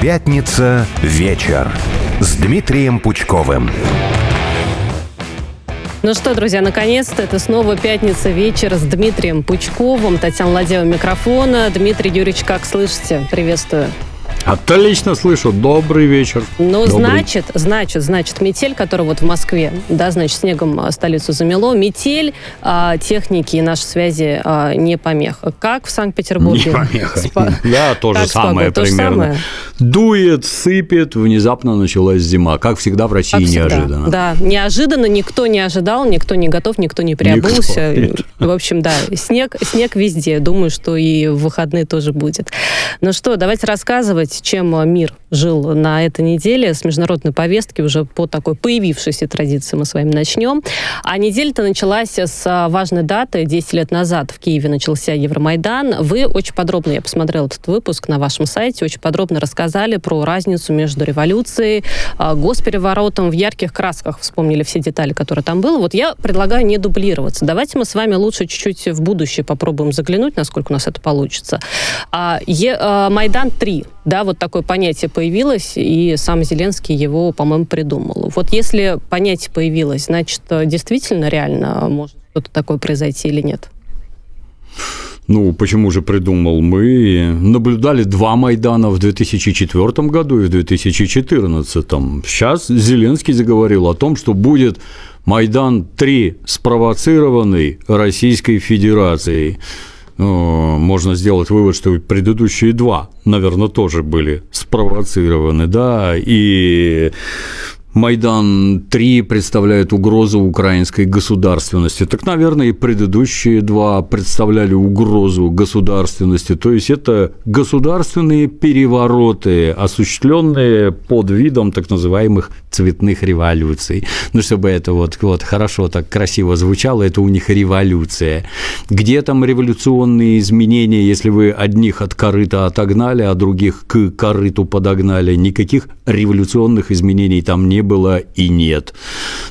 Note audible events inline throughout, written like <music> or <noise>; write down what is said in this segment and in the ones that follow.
Пятница вечер с Дмитрием Пучковым. Ну что, друзья, наконец-то это снова пятница вечер с Дмитрием Пучковым. Татьяна Ладева микрофона. Дмитрий Юрьевич, как слышите? Приветствую. Отлично слышу. Добрый вечер. Ну, Добрый. значит, значит, значит, метель, которая вот в Москве, да, значит, снегом а, столицу замело. Метель а, техники и нашей связи а, не помеха. Как в Санкт-Петербурге? Не помеха. Спа- Да, то же самое примерно. Дует, сыпет, внезапно началась зима. Как всегда в России неожиданно. Да, неожиданно, никто не ожидал, никто не готов, никто не приобулся. <laughs> В общем, да, снег, снег везде. Думаю, что и в выходные тоже будет. Ну что, давайте рассказывать, чем мир жил на этой неделе. С международной повестки уже по такой появившейся традиции мы с вами начнем. А неделя-то началась с а, важной даты. 10 лет назад в Киеве начался Евромайдан. Вы очень подробно, я посмотрела этот выпуск на вашем сайте, очень подробно рассказали про разницу между революцией, а, госпереворотом в ярких красках. Вспомнили все детали, которые там было. Вот я предлагаю не дублироваться. Давайте мы с вами лучше чуть-чуть в будущее попробуем заглянуть, насколько у нас это получится. А, Майдан 3, да, вот такое понятие появилось, и сам Зеленский его, по-моему, придумал. Вот если понятие появилось, значит, действительно реально может что-то такое произойти или нет? Ну, почему же придумал? Мы наблюдали два Майдана в 2004 году и в 2014. Сейчас Зеленский заговорил о том, что будет Майдан-3, спровоцированный Российской Федерацией. Ну, Можно сделать вывод, что предыдущие два, наверное, тоже были спровоцированы, да, и Майдан-3 представляет угрозу украинской государственности. Так, наверное, и предыдущие два представляли угрозу государственности. То есть это государственные перевороты, осуществленные под видом так называемых цветных революций. Ну, чтобы это вот, вот хорошо так красиво звучало, это у них революция. Где там революционные изменения, если вы одних от корыта отогнали, а других к корыту подогнали? Никаких революционных изменений там не было и нет.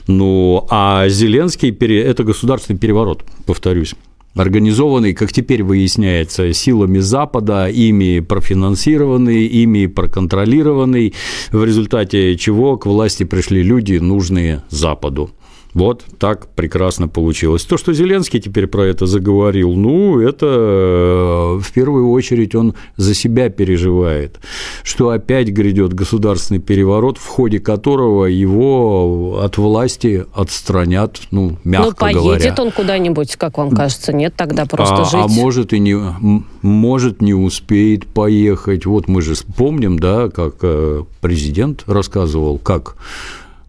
Ну, а Зеленский пере- – это государственный переворот, повторюсь организованный, как теперь выясняется, силами Запада, ими профинансированный, ими проконтролированный, в результате чего к власти пришли люди, нужные Западу. Вот так прекрасно получилось. То, что Зеленский теперь про это заговорил, ну, это э, в первую очередь он за себя переживает, что опять грядет государственный переворот, в ходе которого его от власти отстранят, ну, мягко ну, поедет говоря. он куда-нибудь, как вам кажется? Нет, тогда просто а, жить. а может и не может не успеет поехать. Вот мы же помним, да, как э, президент рассказывал, как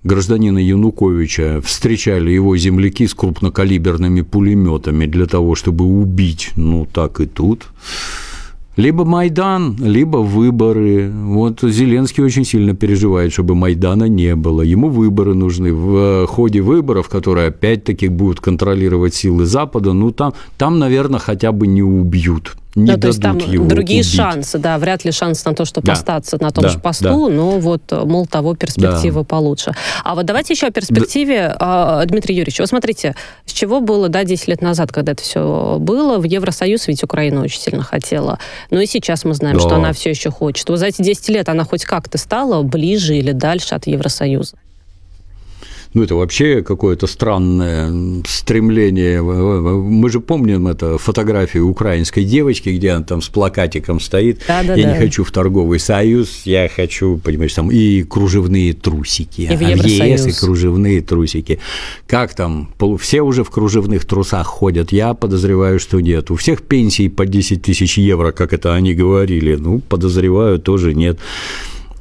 гражданина Януковича встречали его земляки с крупнокалиберными пулеметами для того, чтобы убить. Ну, так и тут. Либо Майдан, либо выборы. Вот Зеленский очень сильно переживает, чтобы Майдана не было. Ему выборы нужны. В ходе выборов, которые опять-таки будут контролировать силы Запада, ну там, там наверное, хотя бы не убьют. Не Ну, то есть там дадут его другие убить. шансы, да, вряд ли шанс на то, чтобы Да. остаться на том Да, же посту, но вот, мол, того перспективы получше. А вот давайте еще о перспективе. А, Дмитрий Юрьевич, вот смотрите, с чего было, да, 10 лет назад, когда это все было, в Евросоюз ведь Украина очень сильно хотела. Ну и сейчас мы знаем, Да. что она все еще хочет. Вот за эти 10 лет она хоть как-то стала ближе или дальше от Евросоюза? Ну, это вообще какое-то странное стремление. Мы же помним это фотографию украинской девочки, где она там с плакатиком стоит. Да-да-да. я не хочу в торговый союз, я хочу, понимаешь, там и кружевные трусики. И в а ЕС и кружевные трусики. Как там? Все уже в кружевных трусах ходят. Я подозреваю, что нет. У всех пенсий по 10 тысяч евро, как это они говорили. Ну, подозреваю, тоже нет.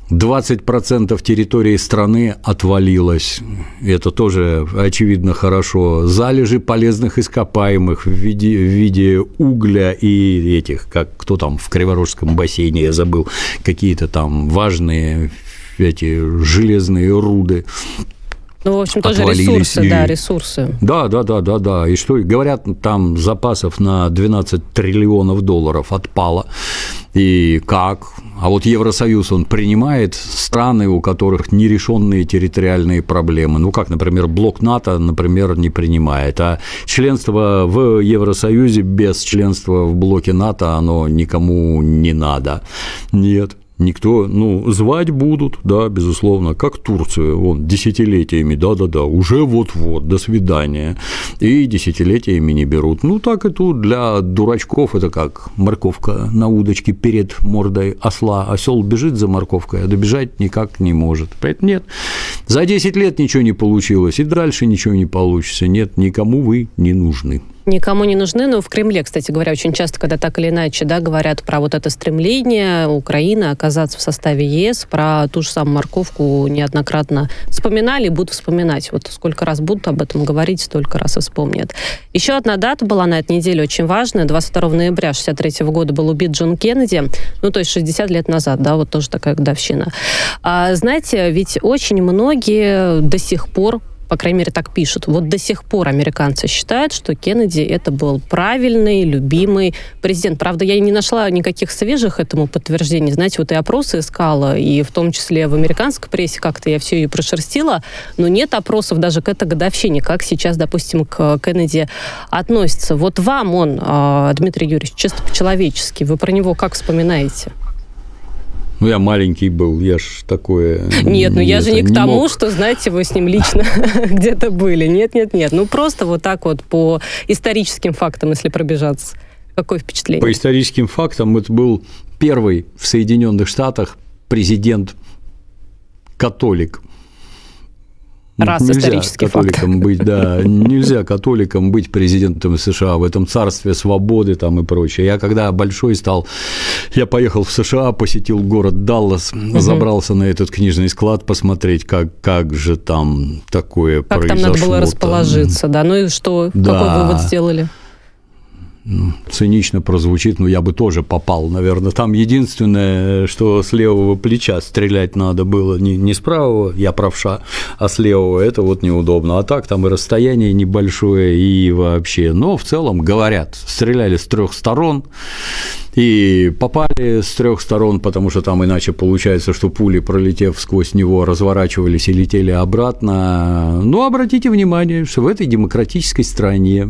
20% территории страны отвалилось. Это тоже, очевидно, хорошо. Залежи полезных ископаемых в виде, в виде угля и этих, как кто там в Криворожском бассейне, я забыл, какие-то там важные эти железные руды. Ну, в общем, тоже ресурсы, и- да, ресурсы. Да, да, да, да, да. И что, говорят, там запасов на 12 триллионов долларов отпало. И как? А вот Евросоюз, он принимает страны, у которых нерешенные территориальные проблемы. Ну, как, например, блок НАТО, например, не принимает. А членство в Евросоюзе без членства в блоке НАТО, оно никому не надо. Нет. Никто, ну, звать будут, да, безусловно, как Турцию, вон, десятилетиями, да-да-да, уже вот-вот, до свидания, и десятилетиями не берут. Ну, так и тут для дурачков это как морковка на удочке перед мордой осла, осел бежит за морковкой, а добежать никак не может. Поэтому нет, за 10 лет ничего не получилось, и дальше ничего не получится, нет, никому вы не нужны никому не нужны. Но в Кремле, кстати говоря, очень часто, когда так или иначе да, говорят про вот это стремление Украины оказаться в составе ЕС, про ту же самую морковку неоднократно вспоминали и будут вспоминать. Вот сколько раз будут об этом говорить, столько раз и вспомнят. Еще одна дата была на этой неделе очень важная. 22 ноября 63 года был убит Джон Кеннеди. Ну, то есть 60 лет назад, да, вот тоже такая годовщина. А, знаете, ведь очень многие до сих пор по крайней мере, так пишут. Вот до сих пор американцы считают, что Кеннеди это был правильный, любимый президент. Правда, я не нашла никаких свежих этому подтверждений. Знаете, вот и опросы искала, и в том числе в американской прессе как-то я все ее прошерстила, но нет опросов даже к этой годовщине, как сейчас, допустим, к Кеннеди относится. Вот вам он, а, Дмитрий Юрьевич, чисто по-человечески, вы про него как вспоминаете? Ну, я маленький был, я ж такое... Нет, ну я же не к тому, мог. что, знаете, вы с ним лично <laughs> где-то были. Нет, нет, нет. Ну, просто вот так вот по историческим фактам, если пробежаться. Какое впечатление? По историческим фактам это был первый в Соединенных Штатах президент католик. Раз нельзя исторический католиком факт. быть, да, <laughs> нельзя католиком быть президентом США в этом царстве свободы там и прочее. Я когда большой стал, я поехал в США, посетил город Даллас, угу. забрался на этот книжный склад посмотреть, как, как же там такое как произошло. Как там надо было расположиться, да, ну и что, да. какой вывод сделали? Цинично прозвучит, но я бы тоже попал, наверное. Там единственное, что с левого плеча стрелять надо было, не, не с правого, я правша, а с левого, это вот неудобно. А так там и расстояние небольшое, и вообще. Но в целом, говорят, стреляли с трех сторон, и попали с трех сторон, потому что там иначе получается, что пули, пролетев сквозь него, разворачивались и летели обратно. Но обратите внимание, что в этой демократической стране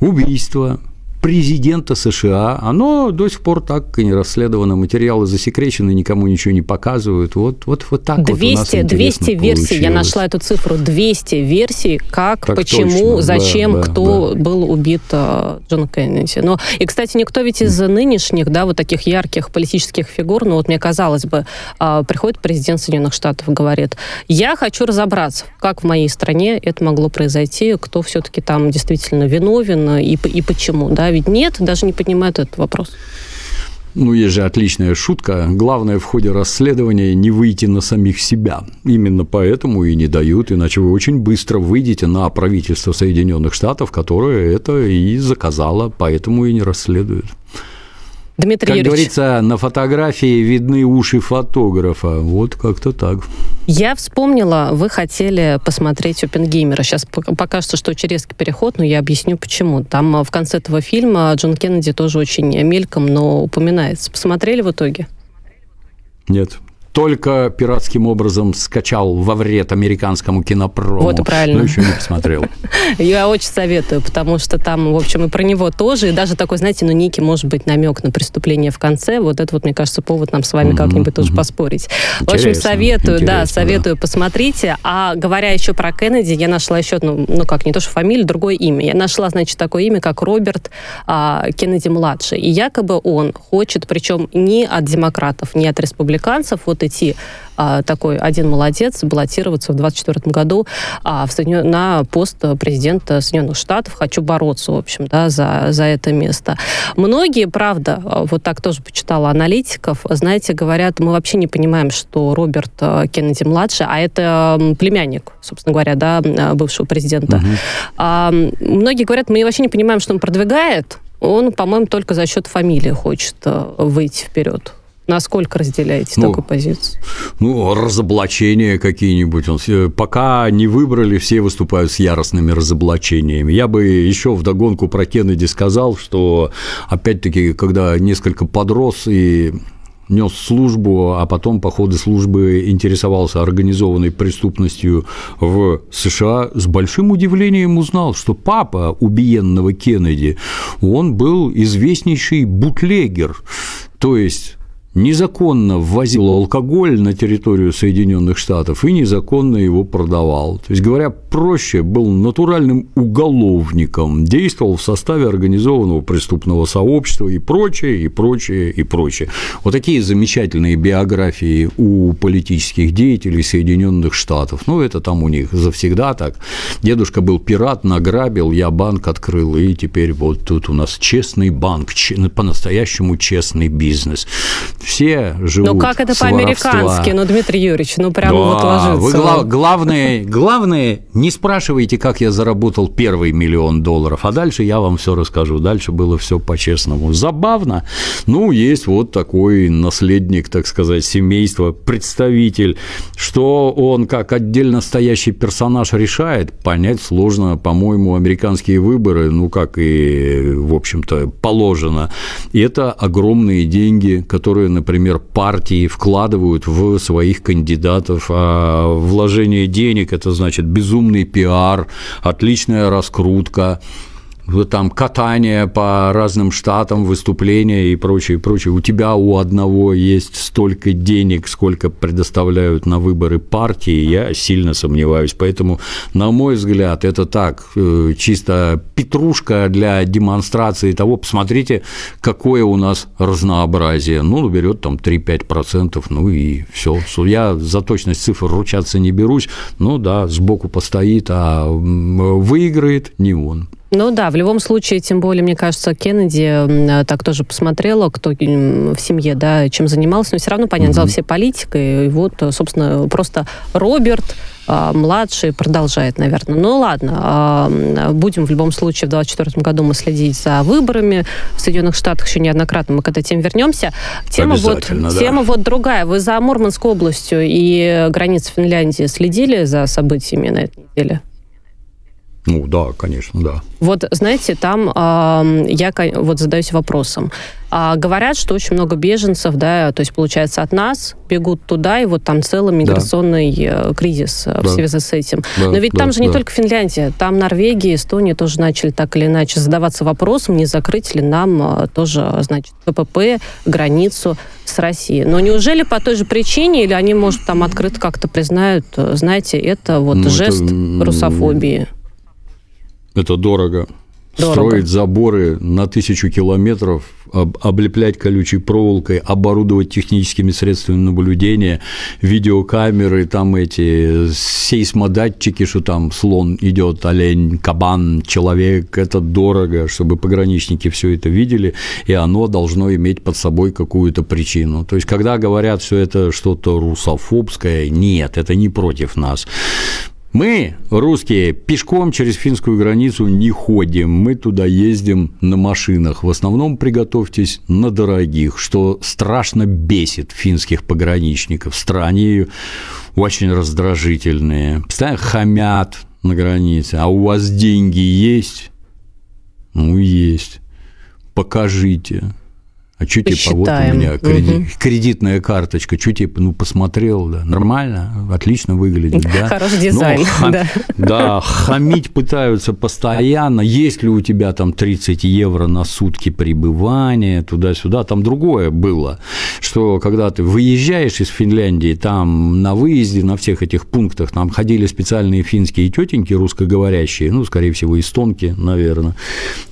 убийство Президента США, оно до сих пор так и не расследовано, материалы засекречены, никому ничего не показывают. Вот, вот, вот так 200, вот у нас 200 версий, получилось. я нашла эту цифру, 200 версий, как, так почему, точно, зачем, да, кто да. был убит э, Джон Кеннеди. Но, и, кстати, никто ведь из нынешних, да, вот таких ярких политических фигур, ну вот мне казалось бы, э, приходит президент Соединенных Штатов и говорит, я хочу разобраться, как в моей стране это могло произойти, кто все-таки там действительно виновен и, и почему, да, ведь нет, даже не поднимают этот вопрос. Ну, есть же отличная шутка. Главное в ходе расследования не выйти на самих себя. Именно поэтому и не дают, иначе вы очень быстро выйдете на правительство Соединенных Штатов, которое это и заказало, поэтому и не расследуют. Дмитрий как Юрьевич. говорится, на фотографии видны уши фотографа. Вот как-то так. Я вспомнила, вы хотели посмотреть Опенгеймера. Сейчас покажется, что очень резкий переход, но я объясню, почему. Там а, в конце этого фильма Джон Кеннеди тоже очень мельком, но упоминается. Посмотрели в итоге? Нет только пиратским образом скачал во вред американскому кинопрому. Вот и правильно. Но еще не посмотрел. <laughs> Я очень советую, потому что там, в общем, и про него тоже, и даже такой, знаете, ну, Ники, может быть, намек на преступление в конце. Вот это вот, мне кажется, повод нам с вами как-нибудь тоже поспорить. В общем, советую, да, советую, посмотрите. А говоря еще про Кеннеди, я нашла еще одну, ну как, не то что фамилию, другое имя. Я нашла, значит, такое имя, как Роберт а, Кеннеди-младший. И якобы он хочет, причем не от демократов, не от республиканцев, вот идти а, такой один молодец, баллотироваться в 2024 году а, в Соединен... на пост президента Соединенных Штатов. Хочу бороться, в общем, да, за, за это место. Многие, правда, вот так тоже почитала аналитиков, знаете, говорят, мы вообще не понимаем, что Роберт а, Кеннеди младший, а это племянник, собственно говоря, да, бывшего президента. Угу. А, многие говорят, мы вообще не понимаем, что он продвигает. Он, по-моему, только за счет фамилии хочет выйти вперед. Насколько разделяете ну, такую позицию? Ну, разоблачения какие-нибудь. Пока не выбрали, все выступают с яростными разоблачениями. Я бы еще вдогонку про Кеннеди сказал, что, опять-таки, когда несколько подрос и нес службу, а потом по ходу службы интересовался организованной преступностью в США, с большим удивлением узнал, что папа убиенного Кеннеди, он был известнейший бутлегер, то есть незаконно ввозил алкоголь на территорию Соединенных Штатов и незаконно его продавал. То есть, говоря проще, был натуральным уголовником, действовал в составе организованного преступного сообщества и прочее, и прочее, и прочее. Вот такие замечательные биографии у политических деятелей Соединенных Штатов. Ну, это там у них завсегда так. Дедушка был пират, награбил, я банк открыл, и теперь вот тут у нас честный банк, по-настоящему честный бизнес все живут Ну как это по-американски, ну, Дмитрий Юрьевич, ну прямо да, вот ложится. Вы гла- главное, главное, не спрашивайте, как я заработал первый миллион долларов, а дальше я вам все расскажу. Дальше было все по-честному. Забавно. Ну, есть вот такой наследник, так сказать, семейства, представитель. Что он как отдельно стоящий персонаж решает, понять сложно. По-моему, американские выборы, ну, как и, в общем-то, положено. И это огромные деньги, которые например, партии вкладывают в своих кандидатов, а вложение денег – это значит безумный пиар, отличная раскрутка, там катание по разным штатам, выступления и прочее, прочее. У тебя у одного есть столько денег, сколько предоставляют на выборы партии, я сильно сомневаюсь. Поэтому, на мой взгляд, это так, э, чисто петрушка для демонстрации того, посмотрите, какое у нас разнообразие. Ну, берет там 3-5%, ну и все. Я за точность цифр ручаться не берусь, ну да, сбоку постоит, а выиграет не он. Ну да, в любом случае, тем более, мне кажется, Кеннеди так тоже посмотрела, кто в семье, да, чем занимался, но все равно, понятно, mm-hmm. все политикой, и вот, собственно, просто Роберт а, младший продолжает, наверное. Ну ладно, а, будем в любом случае в 2024 году мы следить за выборами в Соединенных Штатах еще неоднократно, мы к этой теме вернемся. Тема вот, да. тема вот другая. Вы за Мурманской областью и границей Финляндии следили за событиями на этой неделе? Ну да, конечно, да. Вот, знаете, там э, я вот задаюсь вопросом. А, говорят, что очень много беженцев, да, то есть, получается, от нас бегут туда, и вот там целый миграционный да. Э, кризис э, да. в связи с этим. Да, Но ведь да, там же не да. только Финляндия, там Норвегия, Эстония тоже начали так или иначе задаваться вопросом, не закрыть ли нам э, тоже, значит, ППП, границу с Россией. Но неужели по той же причине, или они, может, там открыто как-то признают, знаете, это вот ну, жест это... русофобии? Это дорого. Дорого. Строить заборы на тысячу километров, облеплять колючей проволокой, оборудовать техническими средствами наблюдения, видеокамеры, там эти сейсмодатчики, что там слон идет, олень, кабан, человек, это дорого, чтобы пограничники все это видели, и оно должно иметь под собой какую-то причину. То есть, когда говорят, что это что-то русофобское, нет, это не против нас. Мы, русские, пешком через финскую границу не ходим, мы туда ездим на машинах. В основном приготовьтесь на дорогих, что страшно бесит финских пограничников. Стране очень раздражительные, постоянно хамят на границе. А у вас деньги есть? Ну, есть. Покажите. А что типа, вот у меня кредит, угу. кредитная карточка, что типа, ну, посмотрел, да, нормально, отлично выглядит, да. <laughs> Хороший дизайн, Но, хам, <laughs> да. Да, хамить пытаются постоянно, есть ли у тебя там 30 евро на сутки пребывания, туда-сюда, там другое было, что когда ты выезжаешь из Финляндии, там на выезде, на всех этих пунктах, там ходили специальные финские тетеньки русскоговорящие, ну, скорее всего, эстонки, наверное,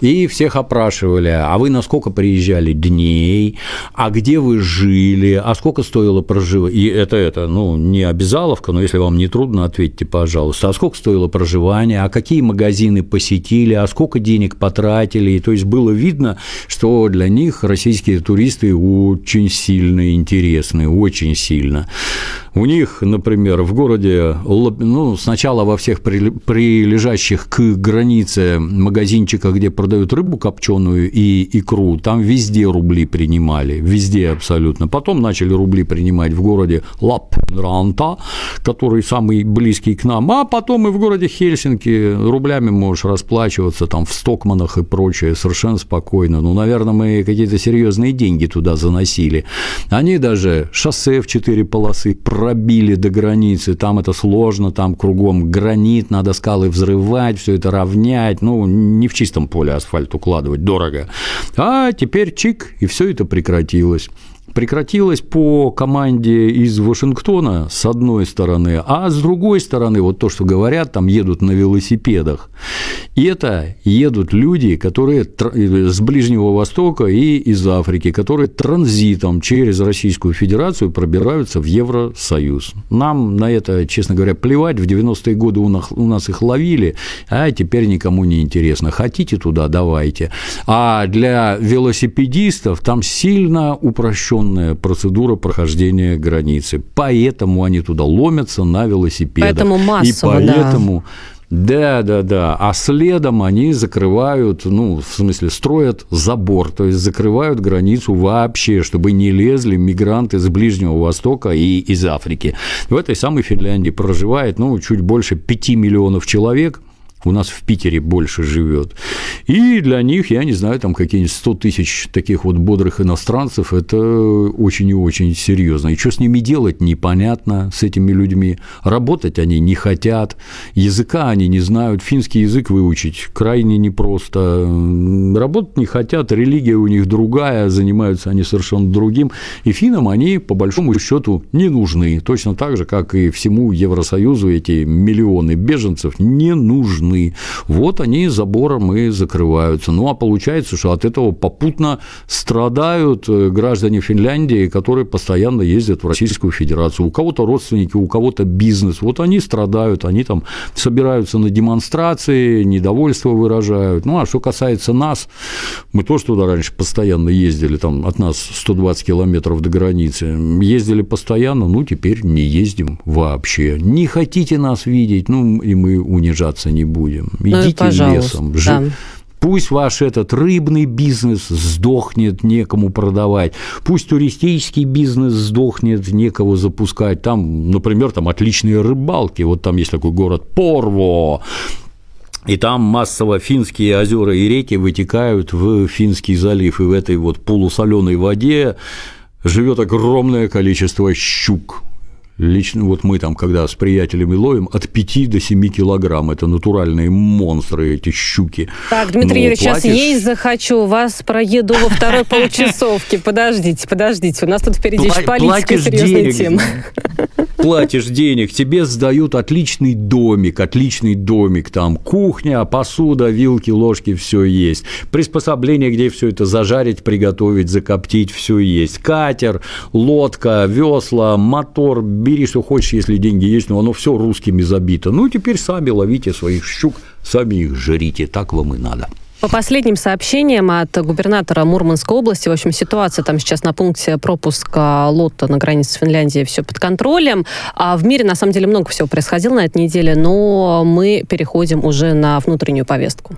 и всех опрашивали, а вы на сколько приезжали дней, дней, а где вы жили, а сколько стоило проживать, и это, это, ну, не обязаловка, но если вам не трудно, ответьте, пожалуйста, а сколько стоило проживание, а какие магазины посетили, а сколько денег потратили, и, то есть было видно, что для них российские туристы очень сильно интересны, очень сильно. У них, например, в городе, ну, сначала во всех прилежащих к границе магазинчиках, где продают рыбу копченую и икру, там везде рубли принимали, везде абсолютно. Потом начали рубли принимать в городе Лапранта, который самый близкий к нам, а потом и в городе Хельсинки рублями можешь расплачиваться там в Стокманах и прочее совершенно спокойно. Ну, наверное, мы какие-то серьезные деньги туда заносили. Они даже шоссе в четыре полосы пробили до границы, там это сложно, там кругом гранит, надо скалы взрывать, все это равнять, ну, не в чистом поле асфальт укладывать, дорого. А теперь чик, и все это прекратилось. Прекратилась по команде из Вашингтона, с одной стороны, а с другой стороны, вот то, что говорят, там едут на велосипедах. И это едут люди, которые с Ближнего Востока и из Африки, которые транзитом через Российскую Федерацию пробираются в Евросоюз. Нам на это, честно говоря, плевать. В 90-е годы у нас их ловили, а теперь никому не интересно. Хотите туда, давайте. А для велосипедистов там сильно упрощенная процедура прохождения границы. Поэтому они туда ломятся на велосипедах. Поэтому массово, И поэтому... Да да, да, да. А следом они закрывают, ну, в смысле, строят забор, то есть закрывают границу вообще, чтобы не лезли мигранты с Ближнего Востока и из Африки. В этой самой Финляндии проживает, ну, чуть больше 5 миллионов человек – у нас в Питере больше живет. И для них, я не знаю, там какие-нибудь 100 тысяч таких вот бодрых иностранцев, это очень и очень серьезно. И что с ними делать, непонятно с этими людьми. Работать они не хотят, языка они не знают, финский язык выучить крайне непросто. Работать не хотят, религия у них другая, занимаются они совершенно другим. И финнам они, по большому счету, не нужны. Точно так же, как и всему Евросоюзу эти миллионы беженцев не нужны нужны. Вот они забором и закрываются. Ну, а получается, что от этого попутно страдают э, граждане Финляндии, которые постоянно ездят в Российскую Федерацию. У кого-то родственники, у кого-то бизнес. Вот они страдают, они там собираются на демонстрации, недовольство выражают. Ну, а что касается нас, мы тоже туда раньше постоянно ездили, там от нас 120 километров до границы. Ездили постоянно, ну, теперь не ездим вообще. Не хотите нас видеть, ну, и мы унижаться не будем будем. Ну Идите лесом. Да. Пусть ваш этот рыбный бизнес сдохнет, некому продавать. Пусть туристический бизнес сдохнет, некого запускать. Там, например, там отличные рыбалки. Вот там есть такой город Порво. И там массово финские озера и реки вытекают в Финский залив. И в этой вот полусоленой воде живет огромное количество щук Лично вот мы там, когда с приятелями ловим, от 5 до 7 килограмм. Это натуральные монстры, эти щуки. Так, Дмитрий Юрьевич, платишь... сейчас есть захочу. Вас проеду во второй получасовке. Подождите, подождите. У нас тут впереди еще политика серьезная тема. Платишь денег, тебе сдают отличный домик, отличный домик. Там кухня, посуда, вилки, ложки, все есть. Приспособление, где все это зажарить, приготовить, закоптить, все есть. Катер, лодка, весла, мотор, бери, что хочешь, если деньги есть, но оно все русскими забито. Ну, теперь сами ловите своих щук, сами их жрите, так вам и надо. По последним сообщениям от губернатора Мурманской области, в общем, ситуация там сейчас на пункте пропуска лота на границе с Финляндией все под контролем. А в мире, на самом деле, много всего происходило на этой неделе, но мы переходим уже на внутреннюю повестку.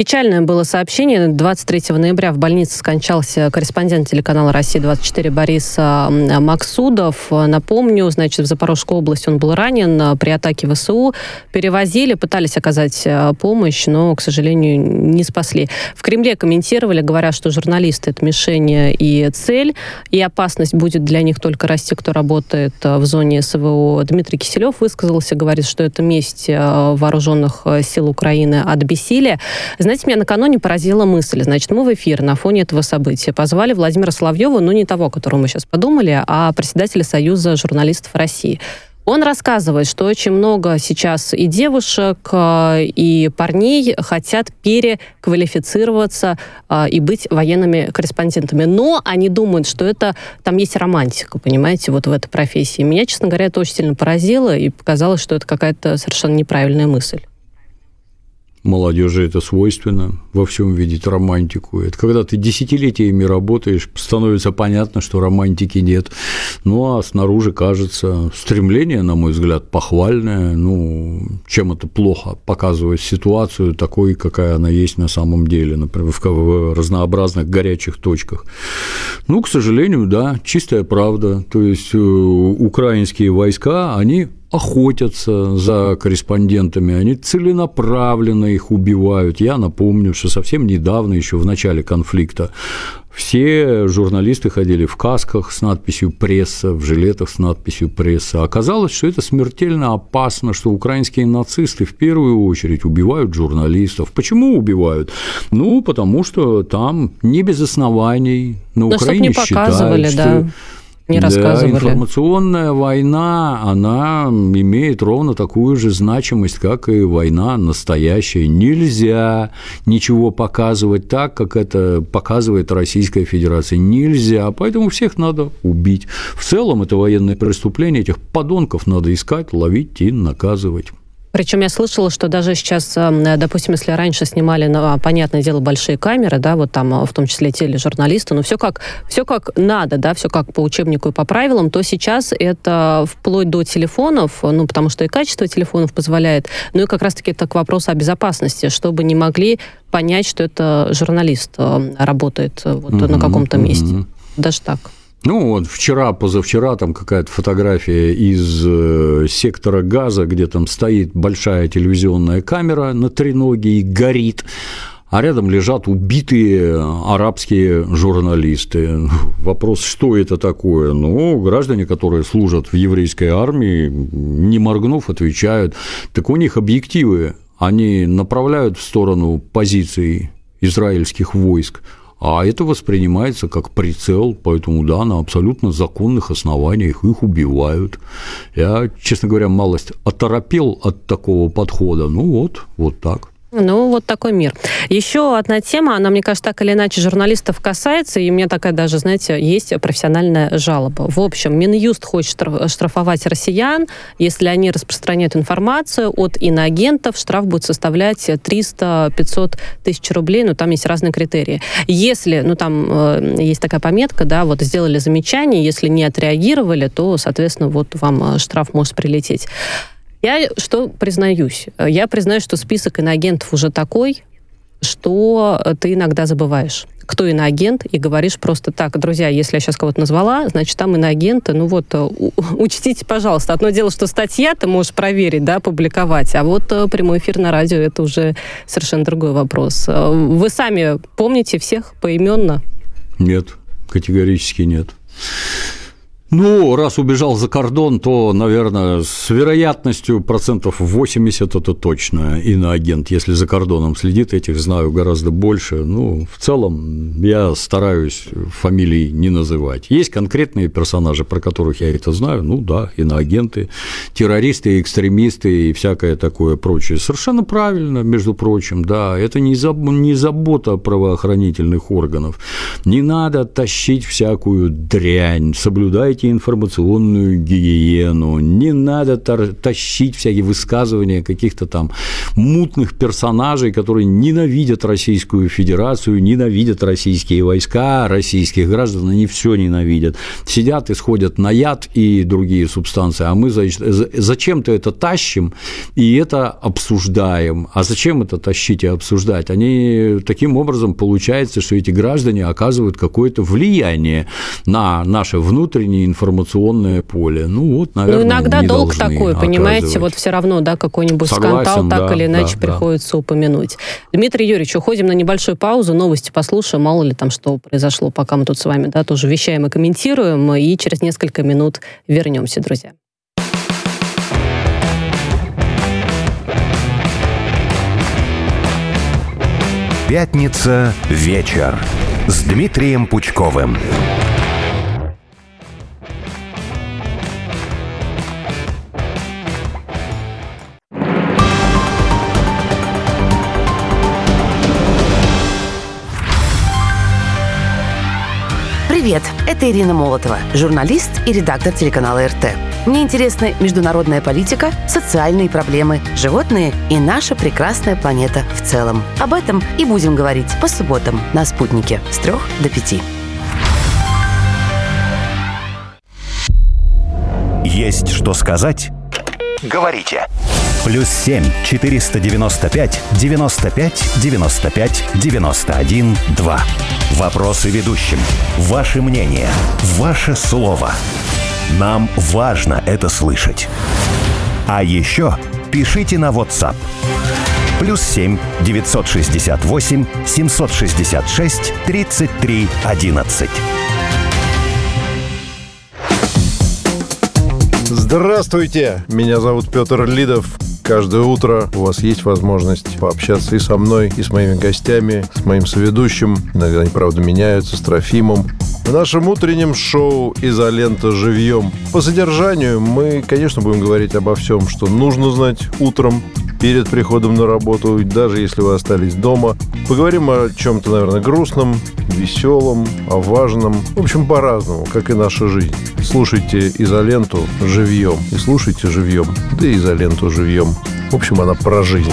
Печальное было сообщение. 23 ноября в больнице скончался корреспондент телеканала «Россия-24» Борис Максудов. Напомню, значит, в Запорожской области он был ранен при атаке ВСУ. Перевозили, пытались оказать э, помощь, но, к сожалению, не спасли. В Кремле комментировали, говоря, что журналисты – это мишень и цель, и опасность будет для них только расти, кто работает э, в зоне СВО. Дмитрий Киселев высказался, говорит, что это месть э, вооруженных сил Украины от бессилия. Знаете, меня накануне поразила мысль. Значит, мы в эфир на фоне этого события позвали Владимира Соловьева, ну не того, о котором мы сейчас подумали, а председателя Союза журналистов России. Он рассказывает, что очень много сейчас и девушек, э, и парней хотят переквалифицироваться э, и быть военными корреспондентами. Но они думают, что это там есть романтика, понимаете, вот в этой профессии. Меня, честно говоря, это очень сильно поразило и показалось, что это какая-то совершенно неправильная мысль молодежи это свойственно во всем видеть романтику. Это когда ты десятилетиями работаешь, становится понятно, что романтики нет. Ну, а снаружи кажется стремление, на мой взгляд, похвальное. Ну, чем это плохо? Показывать ситуацию такой, какая она есть на самом деле, например, в разнообразных горячих точках. Ну, к сожалению, да, чистая правда. То есть э, украинские войска, они охотятся за корреспондентами, они целенаправленно их убивают. Я напомню, что совсем недавно, еще в начале конфликта, все журналисты ходили в касках с надписью «пресса», в жилетах с надписью «пресса». Оказалось, что это смертельно опасно, что украинские нацисты в первую очередь убивают журналистов. Почему убивают? Ну, потому что там не без оснований на Но Украине не считают, что да не рассказывали. Да, информационная война, она имеет ровно такую же значимость, как и война настоящая. Нельзя ничего показывать так, как это показывает Российская Федерация. Нельзя, поэтому всех надо убить. В целом это военное преступление, этих подонков надо искать, ловить и наказывать. Причем я слышала, что даже сейчас, э, допустим, если раньше снимали, на, понятное дело, большие камеры, да, вот там, э, в том числе тележурналисты, но все как, все как надо, да, все как по учебнику и по правилам, то сейчас это вплоть до телефонов, ну, потому что и качество телефонов позволяет, ну и как раз-таки это к вопросу о безопасности, чтобы не могли понять, что это журналист э, работает вот mm-hmm, на каком-то месте. Mm-hmm. Даже так. Ну, вот вчера, позавчера там какая-то фотография из э, сектора газа, где там стоит большая телевизионная камера на треноге и горит, а рядом лежат убитые арабские журналисты. <laughs> Вопрос, что это такое? Ну, граждане, которые служат в еврейской армии, не моргнув, отвечают. Так у них объективы, они направляют в сторону позиций израильских войск, а это воспринимается как прицел, поэтому, да, на абсолютно законных основаниях их убивают. Я, честно говоря, малость оторопел от такого подхода. Ну вот, вот так. Ну, вот такой мир. Еще одна тема, она, мне кажется, так или иначе журналистов касается, и у меня такая даже, знаете, есть профессиональная жалоба. В общем, Минюст хочет штрафовать россиян, если они распространяют информацию от иноагентов, штраф будет составлять 300-500 тысяч рублей, ну, там есть разные критерии. Если, ну, там э, есть такая пометка, да, вот сделали замечание, если не отреагировали, то, соответственно, вот вам э, штраф может прилететь. Я что признаюсь? Я признаюсь, что список иноагентов уже такой, что ты иногда забываешь кто иноагент, и говоришь просто так, друзья, если я сейчас кого-то назвала, значит, там иноагенты, ну вот, э, <laughs> учтите, пожалуйста. Одно дело, что статья ты можешь проверить, да, публиковать, а вот э, прямой эфир на радио, это уже совершенно другой вопрос. Э, вы сами помните всех поименно? Нет, категорически нет. Ну, раз убежал за кордон, то, наверное, с вероятностью процентов 80 это точно иноагент. Если за кордоном следит, этих знаю гораздо больше. Ну, в целом, я стараюсь фамилий не называть. Есть конкретные персонажи, про которых я это знаю. Ну да, иноагенты, террористы, экстремисты и всякое такое прочее. Совершенно правильно, между прочим, да. Это не забота правоохранительных органов. Не надо тащить всякую дрянь, соблюдайте соблюдайте информационную гигиену, не надо тащить всякие высказывания каких-то там мутных персонажей, которые ненавидят Российскую Федерацию, ненавидят российские войска, российских граждан, они все ненавидят. Сидят, исходят на яд и другие субстанции, а мы зачем-то это тащим и это обсуждаем. А зачем это тащить и обсуждать? Они таким образом получается, что эти граждане оказывают какое-то влияние на наше внутреннее информационное поле. Ну вот, наверное, Ну иногда долг такой, понимаете, вот все равно, да, какой-нибудь Согласен, скандал так да, или иначе да, приходится да. упомянуть. Дмитрий Юрьевич, уходим на небольшую паузу, новости послушаем, мало ли там что произошло, пока мы тут с вами, да, тоже вещаем и комментируем, и через несколько минут вернемся, друзья. Пятница вечер с Дмитрием Пучковым. Привет, это Ирина Молотова, журналист и редактор телеканала РТ. Мне интересны международная политика, социальные проблемы, животные и наша прекрасная планета в целом. Об этом и будем говорить по субботам на «Спутнике» с трех до пяти. Есть что сказать? Говорите. Плюс семь четыреста девяносто пять девяносто пять девяносто пять девяносто один два. Вопросы ведущим. Ваше мнение. Ваше слово. Нам важно это слышать. А еще пишите на WhatsApp. Плюс 7 968 766 33 11. Здравствуйте! Меня зовут Петр Лидов. Каждое утро у вас есть возможность пообщаться и со мной, и с моими гостями, с моим соведущим. Иногда они, правда, меняются, с Трофимом. В нашем утреннем шоу «Изолента живьем» по содержанию мы, конечно, будем говорить обо всем, что нужно знать утром, перед приходом на работу, даже если вы остались дома. Поговорим о чем-то, наверное, грустном, веселом, о важном. В общем, по-разному, как и наша жизнь. Слушайте изоленту живьем. И слушайте живьем. Да и изоленту живьем. В общем, она про жизнь.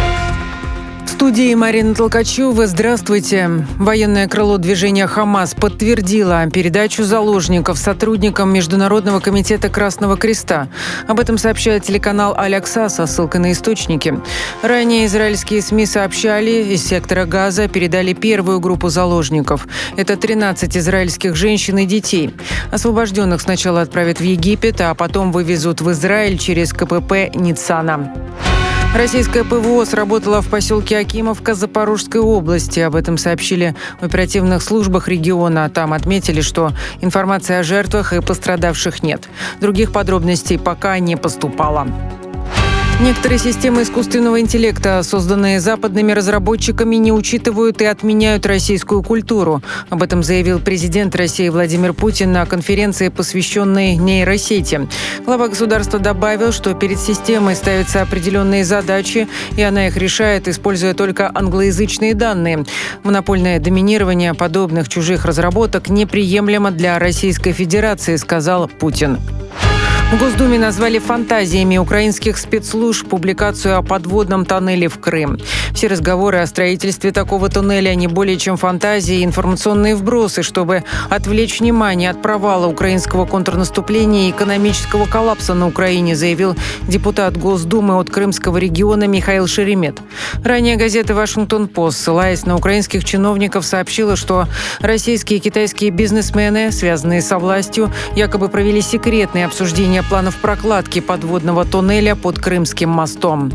студии Марина Толкачева. Здравствуйте. Военное крыло движения «Хамас» подтвердило передачу заложников сотрудникам Международного комитета Красного Креста. Об этом сообщает телеканал «Алякса» со ссылкой на источники. Ранее израильские СМИ сообщали, из сектора Газа передали первую группу заложников. Это 13 израильских женщин и детей. Освобожденных сначала отправят в Египет, а потом вывезут в Израиль через КПП Ницана. Российская ПВО сработала в поселке Акимовка Запорожской области. Об этом сообщили в оперативных службах региона. Там отметили, что информации о жертвах и пострадавших нет. Других подробностей пока не поступало. Некоторые системы искусственного интеллекта, созданные западными разработчиками, не учитывают и отменяют российскую культуру. Об этом заявил президент России Владимир Путин на конференции, посвященной нейросети. Глава государства добавил, что перед системой ставятся определенные задачи, и она их решает, используя только англоязычные данные. Монопольное доминирование подобных чужих разработок неприемлемо для Российской Федерации, сказал Путин. В Госдуме назвали фантазиями украинских спецслужб публикацию о подводном тоннеле в Крым. Все разговоры о строительстве такого тоннеля не более чем фантазии и информационные вбросы, чтобы отвлечь внимание от провала украинского контрнаступления и экономического коллапса на Украине, заявил депутат Госдумы от Крымского региона Михаил Шеремет. Ранее газета «Вашингтон-Пост», ссылаясь на украинских чиновников, сообщила, что российские и китайские бизнесмены, связанные со властью, якобы провели секретные обсуждения планов прокладки подводного туннеля под Крымским мостом.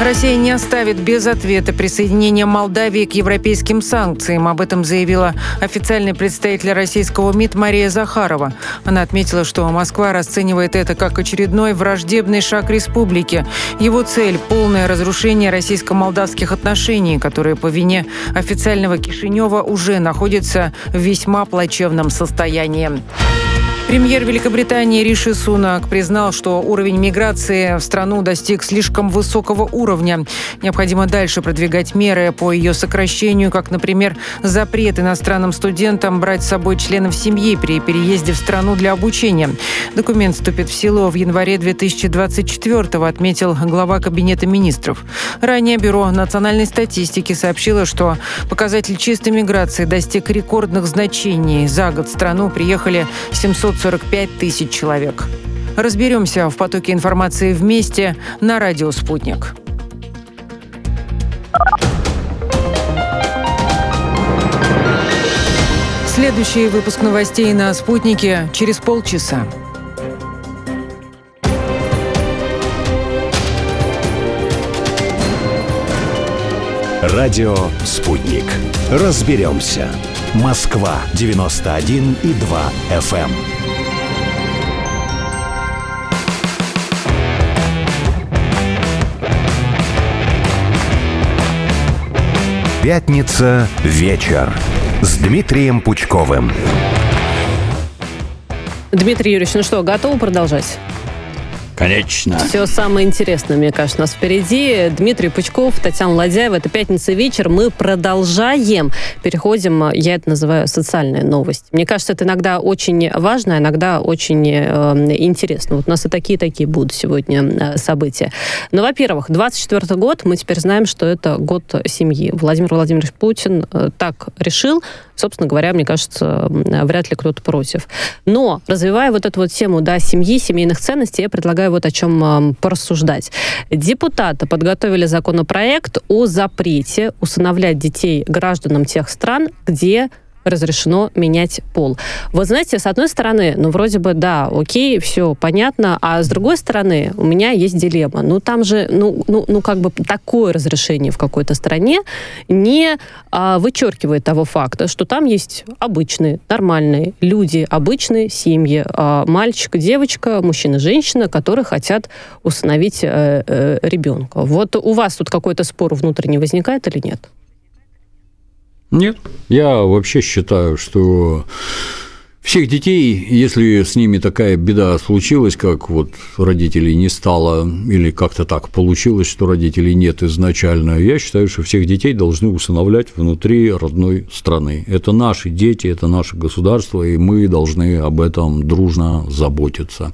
Россия не оставит без ответа присоединение Молдавии к европейским санкциям. Об этом заявила официальный представитель российского МИД Мария Захарова. Она отметила, что Москва расценивает это как очередной враждебный шаг республики. Его цель – полное разрушение российско-молдавских отношений, которые по вине официального Кишинева уже находятся в весьма плачевном состоянии. Премьер Великобритании Риши Сунак признал, что уровень миграции в страну достиг слишком высокого уровня. Необходимо дальше продвигать меры по ее сокращению, как, например, запрет иностранным студентам брать с собой членов семьи при переезде в страну для обучения. Документ вступит в силу в январе 2024 отметил глава Кабинета министров. Ранее Бюро национальной статистики сообщило, что показатель чистой миграции достиг рекордных значений. За год в страну приехали 700 45 тысяч человек. Разберемся в потоке информации вместе на радио «Спутник». Следующий выпуск новостей на «Спутнике» через полчаса. Радио «Спутник». Разберемся. Москва, 91 и 2 FM. Пятница вечер с Дмитрием Пучковым. Дмитрий Юрьевич, ну что, готовы продолжать? Конечно. Все самое интересное, мне кажется, у нас впереди. Дмитрий Пучков, Татьяна Ладяева. Это пятница вечер. Мы продолжаем. Переходим, я это называю социальная новость. Мне кажется, это иногда очень важно, а иногда очень э, интересно. Вот у нас и такие-такие будут сегодня э, события. Ну, во-первых, 24 год, мы теперь знаем, что это год семьи. Владимир Владимирович Путин э, так решил. Собственно говоря, мне кажется, вряд ли кто-то против. Но, развивая вот эту вот тему да, семьи, семейных ценностей, я предлагаю вот о чем порассуждать. Депутаты подготовили законопроект о запрете усыновлять детей гражданам тех стран, где разрешено менять пол. Вот знаете, с одной стороны, ну, вроде бы, да, окей, все понятно, а с другой стороны, у меня есть дилемма. Ну, там же, ну, ну, ну как бы такое разрешение в какой-то стране не а, вычеркивает того факта, что там есть обычные, нормальные люди, обычные семьи, а, мальчик, девочка, мужчина, женщина, которые хотят установить э, э, ребенка. Вот у вас тут какой-то спор внутренний возникает или нет? Нет. Я вообще считаю, что всех детей, если с ними такая беда случилась, как вот родителей не стало, или как-то так получилось, что родителей нет изначально, я считаю, что всех детей должны усыновлять внутри родной страны. Это наши дети, это наше государство, и мы должны об этом дружно заботиться.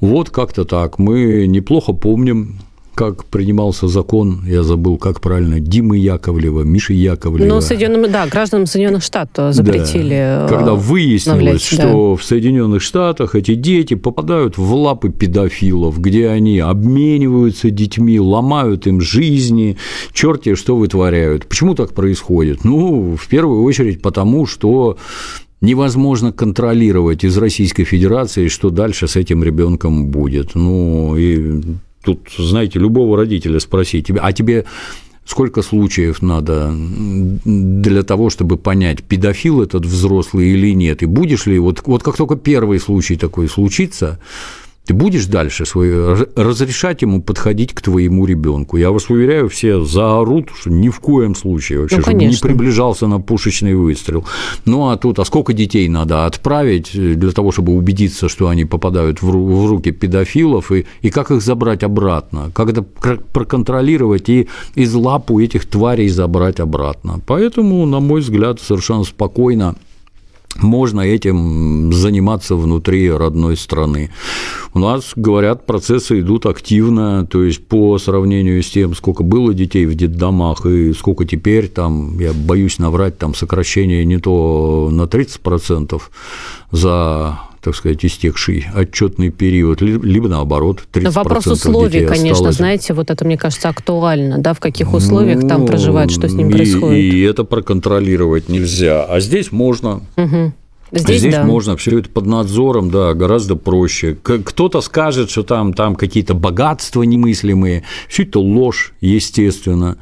Вот как-то так. Мы неплохо помним как принимался закон, я забыл, как правильно, Димы Яковлева, Миши Яковлева. Ну, Соединенным, да, гражданам Соединенных Штатов запретили. Да. Когда выяснилось, что да. в Соединенных Штатах эти дети попадают в лапы педофилов, где они обмениваются детьми, ломают им жизни, черти что вытворяют. Почему так происходит? Ну, в первую очередь потому, что невозможно контролировать из Российской Федерации, что дальше с этим ребенком будет. Ну, и Тут, знаете, любого родителя спросить, а тебе сколько случаев надо для того, чтобы понять, педофил этот взрослый или нет, и будешь ли, вот, вот как только первый случай такой случится, ты будешь дальше свой, разрешать ему подходить к твоему ребенку. Я вас уверяю, все заорут, что ни в коем случае вообще, ну, чтобы не приближался на пушечный выстрел. Ну а тут, а сколько детей надо отправить для того, чтобы убедиться, что они попадают в руки педофилов, и, и как их забрать обратно, как это проконтролировать и из лапу этих тварей забрать обратно. Поэтому, на мой взгляд, совершенно спокойно можно этим заниматься внутри родной страны. У нас, говорят, процессы идут активно, то есть по сравнению с тем, сколько было детей в детдомах и сколько теперь, там, я боюсь наврать, там сокращение не то на 30% за так сказать, истекший отчетный период, либо наоборот, 30% Но вопрос условий, конечно, осталось. знаете, вот это, мне кажется, актуально, да, в каких условиях ну, там проживают, что с ним происходит. И, и это проконтролировать нельзя, а здесь можно. Угу. Здесь, Здесь да. можно все это под надзором, да, гораздо проще. Кто-то скажет, что там, там какие-то богатства немыслимые. Все это ложь, естественно.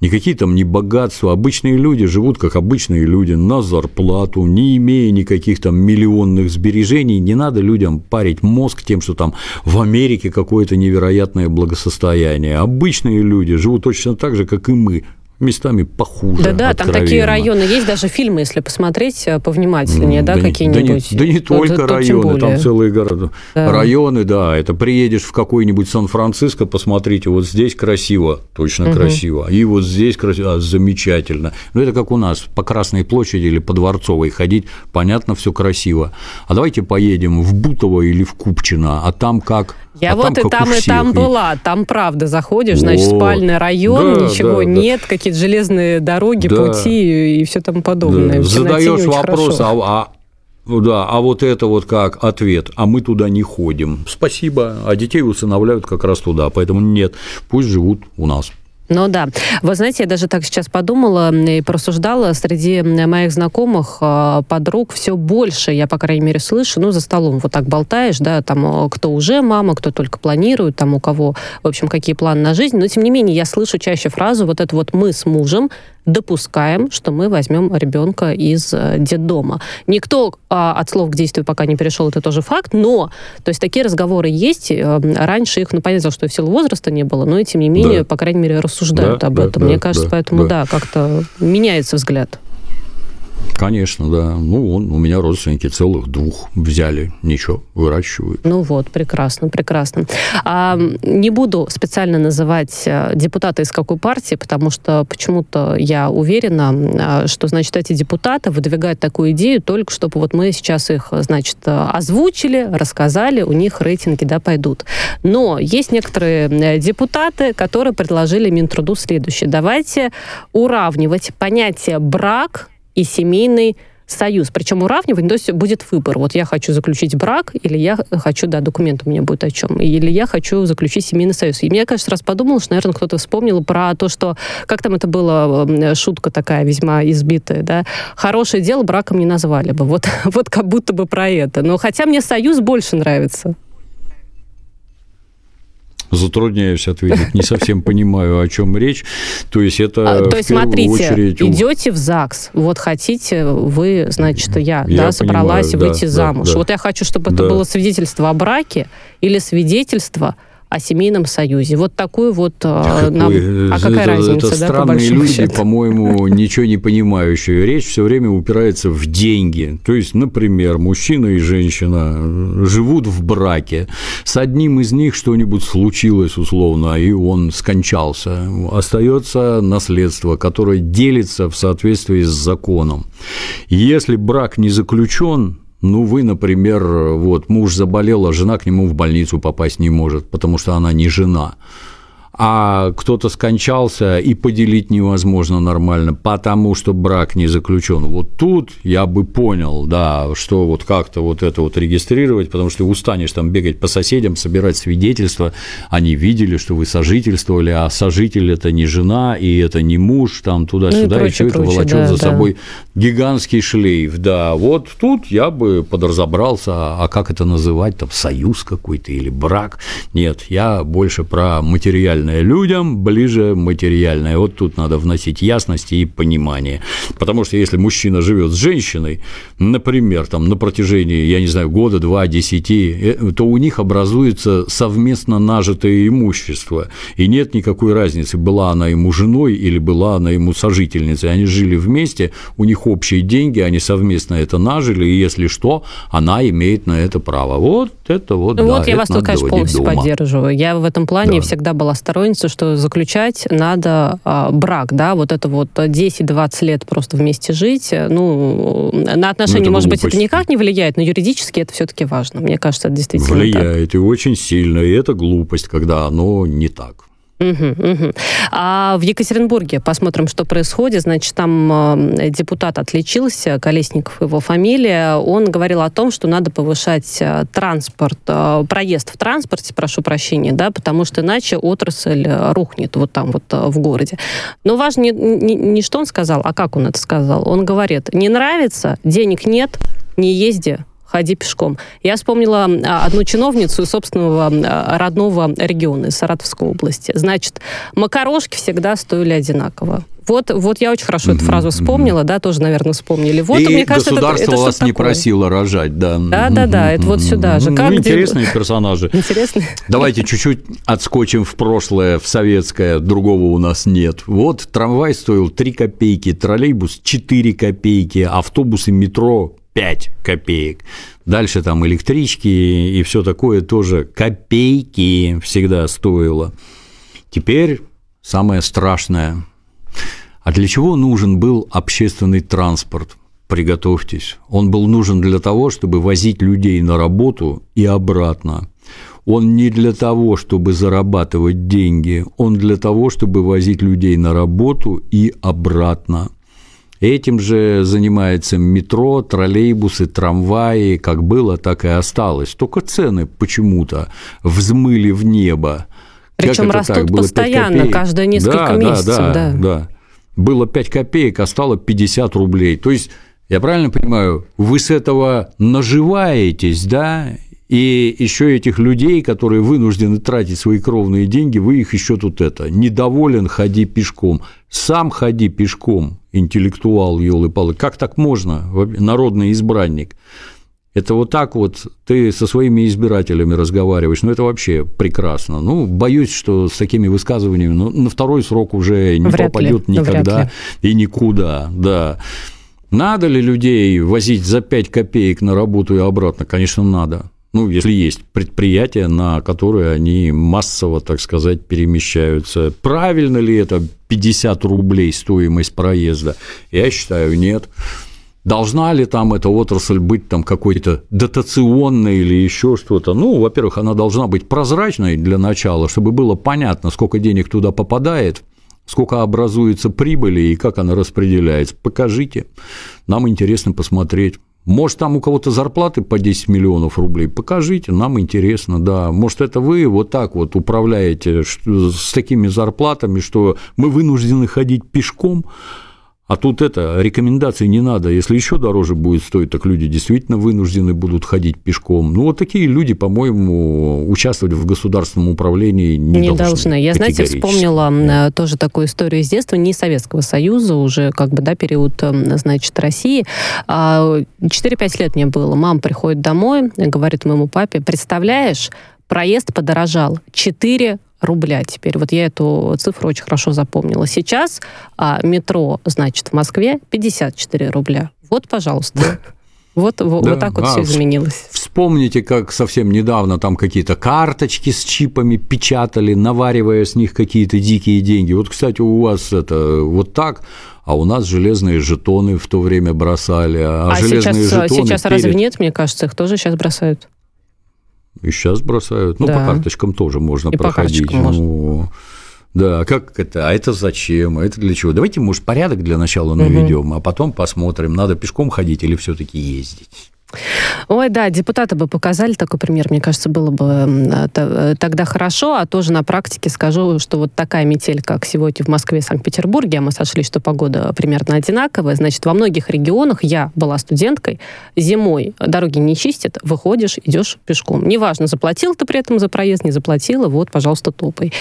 Никакие там не богатства. Обычные люди живут как обычные люди, на зарплату, не имея никаких там миллионных сбережений. Не надо людям парить мозг тем, что там в Америке какое-то невероятное благосостояние. Обычные люди живут точно так же, как и мы местами похуже. Да-да, там такие районы есть, даже фильмы, если посмотреть э, повнимательнее, да, да какие-нибудь. Да не, да не только вот, районы, там целые города. Да. Районы, да, это приедешь в какой-нибудь Сан-Франциско, посмотрите, вот здесь красиво, точно угу. красиво, и вот здесь красиво, а, замечательно. Ну, это как у нас по Красной площади или по Дворцовой ходить, понятно, все красиво. А давайте поедем в Бутово или в Купчино, а там как я а вот там, и там, и там была. Там, правда, заходишь, значит, спальный район, да, ничего да, нет, да. какие-то железные дороги, да. пути и все тому подобное. Да. Задаешь вопрос, а, а да, а вот это вот как ответ, а мы туда не ходим. Спасибо, а детей усыновляют как раз туда, поэтому нет, пусть живут у нас. Ну да. Вы знаете, я даже так сейчас подумала и порассуждала. Среди моих знакомых, а, подруг все больше, я, по крайней мере, слышу, ну, за столом вот так болтаешь, да, там, а, кто уже мама, кто только планирует, там, у кого, в общем, какие планы на жизнь. Но, тем не менее, я слышу чаще фразу вот это вот «мы с мужем допускаем, что мы возьмем ребенка из э, детдома. Никто а, от слов к действию пока не перешел, это тоже факт, но то есть такие разговоры есть. Э, раньше их, ну, понятно, что в силу возраста не было, но и тем не менее, да. по крайней мере, рассуждают да, об да, этом. Да, Мне кажется, да, поэтому, да, да как-то меняется взгляд. Конечно, да. Ну, он, у меня родственники целых двух взяли. Ничего, выращивают. Ну вот, прекрасно, прекрасно. А, не буду специально называть э, депутата из какой партии, потому что почему-то я уверена, а, что, значит, эти депутаты выдвигают такую идею только чтобы вот мы сейчас их, значит, озвучили, рассказали, у них рейтинги, да, пойдут. Но есть некоторые э, депутаты, которые предложили Минтруду следующее. Давайте уравнивать понятие брак и семейный союз. Причем уравнивать, то есть будет выбор. Вот я хочу заключить брак, или я хочу, да, документ у меня будет о чем, или я хочу заключить семейный союз. И мне, кажется, раз подумала, что, наверное, кто-то вспомнил про то, что, как там это было, шутка такая весьма избитая, да, хорошее дело браком не назвали бы. Вот, <laughs> вот как будто бы про это. Но хотя мне союз больше нравится. Затрудняюсь ответить, не совсем понимаю, о чем речь. То есть это а, То есть, смотрите, очередь... идете в ЗАГС, вот хотите вы, значит, я, я да, собралась понимаю, выйти да, замуж. Да, да. Вот я хочу, чтобы это было свидетельство о браке или свидетельство о семейном союзе. Вот такую вот... Какой, нам... А какая это, разница, это да, странные по люди, по-моему, ничего не понимающие. Речь все время упирается в деньги. То есть, например, мужчина и женщина живут в браке. С одним из них что-нибудь случилось условно, и он скончался. Остается наследство, которое делится в соответствии с законом. Если брак не заключен, ну, вы, например, вот муж заболел, а жена к нему в больницу попасть не может, потому что она не жена а кто-то скончался, и поделить невозможно нормально, потому что брак не заключен. Вот тут я бы понял, да, что вот как-то вот это вот регистрировать, потому что устанешь там бегать по соседям, собирать свидетельства, они видели, что вы сожительствовали, а сожитель это не жена, и это не муж, там туда-сюда, ну, и, и все это волочет да, за да. собой гигантский шлейф, да, вот тут я бы подразобрался, а как это называть, там, союз какой-то или брак, нет, я больше про материальный материальное людям, ближе материальное. Вот тут надо вносить ясность и понимание. Потому что если мужчина живет с женщиной, например, там, на протяжении, я не знаю, года, два, десяти, э, то у них образуется совместно нажитое имущество. И нет никакой разницы, была она ему женой или была она ему сожительницей. Они жили вместе, у них общие деньги, они совместно это нажили, и если что, она имеет на это право. Вот это вот, ну, да, Вот я вас тут, конечно, полностью дома. поддерживаю. Я в этом плане да. всегда была сторонница, что заключать надо а, брак, да, вот это вот 10-20 лет просто вместе жить. Ну, на отношения, ну, может быть, это никак не влияет, но юридически это все-таки важно. Мне кажется, это действительно Влияет, так. и очень сильно, и это глупость, когда оно не так. Угу, угу. А в Екатеринбурге посмотрим, что происходит. Значит, там э, депутат отличился, Колесников его фамилия. Он говорил о том, что надо повышать э, транспорт, э, проезд в транспорте, прошу прощения, да, потому что иначе отрасль рухнет вот там вот в городе. Но важно не, не, не что он сказал, а как он это сказал. Он говорит, не нравится, денег нет, не езди, ходи пешком. Я вспомнила а, одну чиновницу из собственного а, родного региона, из Саратовской области. Значит, макарошки всегда стоили одинаково. Вот, вот я очень хорошо mm-hmm. эту фразу вспомнила, да, тоже, наверное, вспомнили. Вот, и мне кажется, государство это, это вас не просило рожать, да. Да, да, да, это вот сюда же. Ну, как интересные где... персонажи. Интересные. Давайте чуть-чуть отскочим в прошлое, в советское, другого у нас нет. Вот трамвай стоил 3 копейки, троллейбус 4 копейки, автобусы, метро 5 копеек. Дальше там электрички и все такое тоже копейки всегда стоило. Теперь самое страшное. А для чего нужен был общественный транспорт? Приготовьтесь. Он был нужен для того, чтобы возить людей на работу и обратно. Он не для того, чтобы зарабатывать деньги, он для того, чтобы возить людей на работу и обратно. Этим же занимается метро, троллейбусы, трамваи, как было, так и осталось. Только цены почему-то взмыли в небо. Причем растут так? Было постоянно, каждые несколько да, месяцев. Да, да, да, да. Было 5 копеек, а стало 50 рублей. То есть, я правильно понимаю, вы с этого наживаетесь, да, и еще этих людей, которые вынуждены тратить свои кровные деньги, вы их еще тут это, недоволен, ходи пешком. Сам ходи пешком, интеллектуал, елы-палы. Как так можно, народный избранник? Это вот так вот ты со своими избирателями разговариваешь, ну это вообще прекрасно. Ну, боюсь, что с такими высказываниями ну, на второй срок уже не вряд попадет ли, никогда и никуда, да. Надо ли людей возить за 5 копеек на работу и обратно? Конечно, надо. Ну, если есть предприятия, на которые они массово, так сказать, перемещаются. Правильно ли это 50 рублей стоимость проезда? Я считаю, нет. Должна ли там эта отрасль быть там какой-то дотационной или еще что-то? Ну, во-первых, она должна быть прозрачной для начала, чтобы было понятно, сколько денег туда попадает, сколько образуется прибыли и как она распределяется. Покажите, нам интересно посмотреть. Может, там у кого-то зарплаты по 10 миллионов рублей, покажите, нам интересно, да. Может, это вы вот так вот управляете с такими зарплатами, что мы вынуждены ходить пешком, а тут это, рекомендаций не надо. Если еще дороже будет стоить, так люди действительно вынуждены будут ходить пешком. Ну, вот такие люди, по-моему, участвовать в государственном управлении не, не должны. должны. Я, знаете, вспомнила да. тоже такую историю из детства, не Советского Союза, уже как бы, да, период, значит, России. 4-5 а, лет мне было. Мама приходит домой, говорит моему папе, представляешь, проезд подорожал. 4 рубля теперь. Вот я эту цифру очень хорошо запомнила. Сейчас а, метро, значит, в Москве 54 рубля. Вот, пожалуйста. Вот, да. вот так вот а, все изменилось. Вспомните, как совсем недавно там какие-то карточки с чипами печатали, наваривая с них какие-то дикие деньги. Вот, кстати, у вас это вот так, а у нас железные жетоны в то время бросали. А, а железные сейчас, жетоны сейчас перед... разве нет? Мне кажется, их тоже сейчас бросают. И сейчас бросают. Ну, да. по карточкам тоже можно и проходить. По ну, можно. Да, как это? А это зачем? А это для чего? Давайте, может, порядок для начала наведем, угу. а потом посмотрим, надо пешком ходить или все-таки ездить. Ой, да, депутаты бы показали такой пример, мне кажется, было бы тогда хорошо, а тоже на практике скажу, что вот такая метель, как сегодня в Москве и Санкт-Петербурге, а мы сошли, что погода примерно одинаковая, значит, во многих регионах я была студенткой, зимой дороги не чистят, выходишь, идешь пешком. Неважно, заплатил ты при этом за проезд, не заплатила, вот, пожалуйста, топай.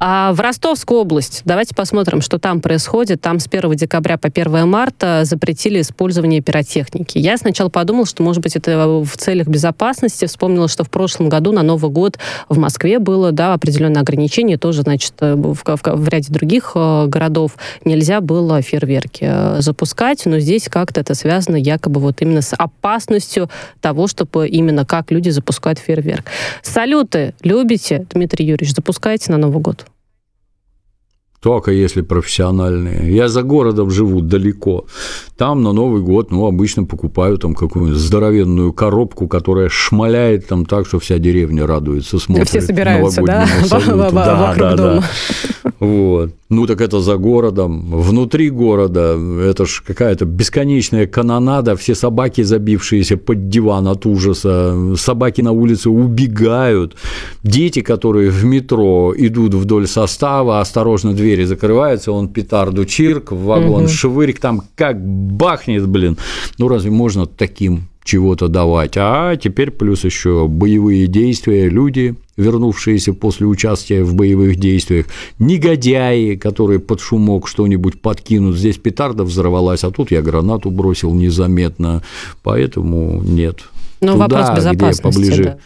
А в Ростовскую область, давайте посмотрим, что там происходит. Там с 1 декабря по 1 марта запретили использование пиротехники. Я сначала подумала, что, может быть, это в целях безопасности. Вспомнила, что в прошлом году на Новый год в Москве было да, определенное ограничение. Тоже, значит, в, в, в ряде других э, городов нельзя было фейерверки э, запускать. Но здесь как-то это связано якобы вот именно с опасностью того, чтобы именно как люди запускают фейерверк. Салюты любите, Дмитрий Юрьевич, запускаете на Новый год? Только если профессиональные. Я за городом живу далеко. Там на Новый год, ну, обычно покупаю там какую-нибудь здоровенную коробку, которая шмаляет там так, что вся деревня радуется, смотрит. Все собираются, да? <laughs> Да, да, да. Вот. Ну, так это за городом. Внутри города это ж какая-то бесконечная канонада, все собаки, забившиеся под диван от ужаса, собаки на улице убегают, дети, которые в метро идут вдоль состава, осторожно двери закрываются, он петарду чирк, в вагон угу. швырик, там как бахнет, блин. Ну, разве можно таким чего-то давать. А теперь плюс еще боевые действия, люди, вернувшиеся после участия в боевых действиях, негодяи, которые под шумок что-нибудь подкинут. Здесь петарда взорвалась, а тут я гранату бросил незаметно, поэтому нет. Но ну, Туда, вопрос безопасности, где поближе, да.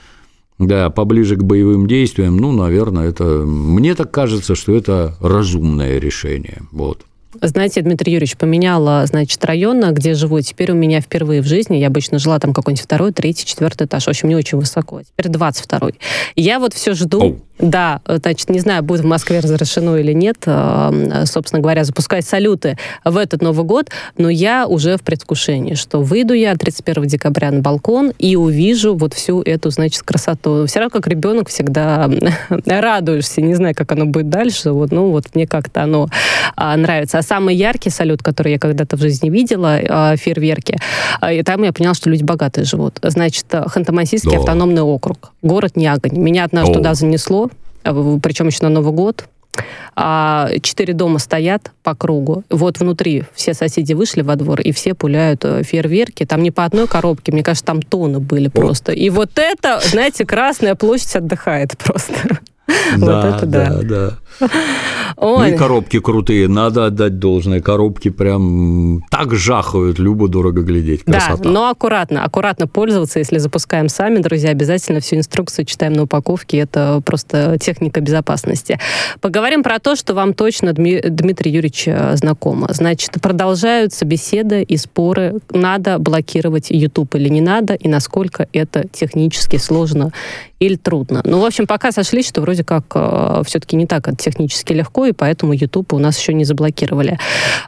Да, поближе к боевым действиям, ну, наверное, это мне так кажется, что это разумное решение. Вот. Знаете, Дмитрий Юрьевич, поменяла, значит, район, где живу. Теперь у меня впервые в жизни, я обычно жила там какой-нибудь второй, третий, четвертый этаж. В общем, не очень высоко. Теперь 22-й. Я вот все жду. Да, значит, не знаю, будет в Москве разрешено или нет, э, собственно говоря, запускать салюты в этот Новый год, но я уже в предвкушении, что выйду я 31 декабря на балкон и увижу вот всю эту, значит, красоту. Все равно как ребенок всегда <laughs> радуешься, не знаю, как оно будет дальше, вот, ну вот мне как-то оно а, нравится. А самый яркий салют, который я когда-то в жизни видела, фейерверки, и там я поняла, что люди богатые живут. Значит, Ханты-Мансийский да. автономный округ, город Нягань. Меня однажды О. туда занесло, Э, причем еще на Новый год. А четыре дома стоят по кругу. Вот внутри все соседи вышли во двор, и все пуляют э, фейерверки. Там не по одной коробке, мне кажется, там тоны были просто. И вот это, знаете, Красная площадь отдыхает просто. <laughs> Вот это да. да. Ну и коробки крутые, надо отдать должное. Коробки прям так жахают, любо дорого глядеть. Красота. Да, но аккуратно, аккуратно пользоваться, если запускаем сами, друзья, обязательно всю инструкцию читаем на упаковке, это просто техника безопасности. Поговорим про то, что вам точно Дмитрий Юрьевич э, знакомо. Значит, продолжаются беседы и споры, надо блокировать YouTube или не надо, и насколько это технически сложно или трудно. Ну, в общем, пока сошлись, что вроде как э, все-таки не так технически легко, и поэтому YouTube у нас еще не заблокировали.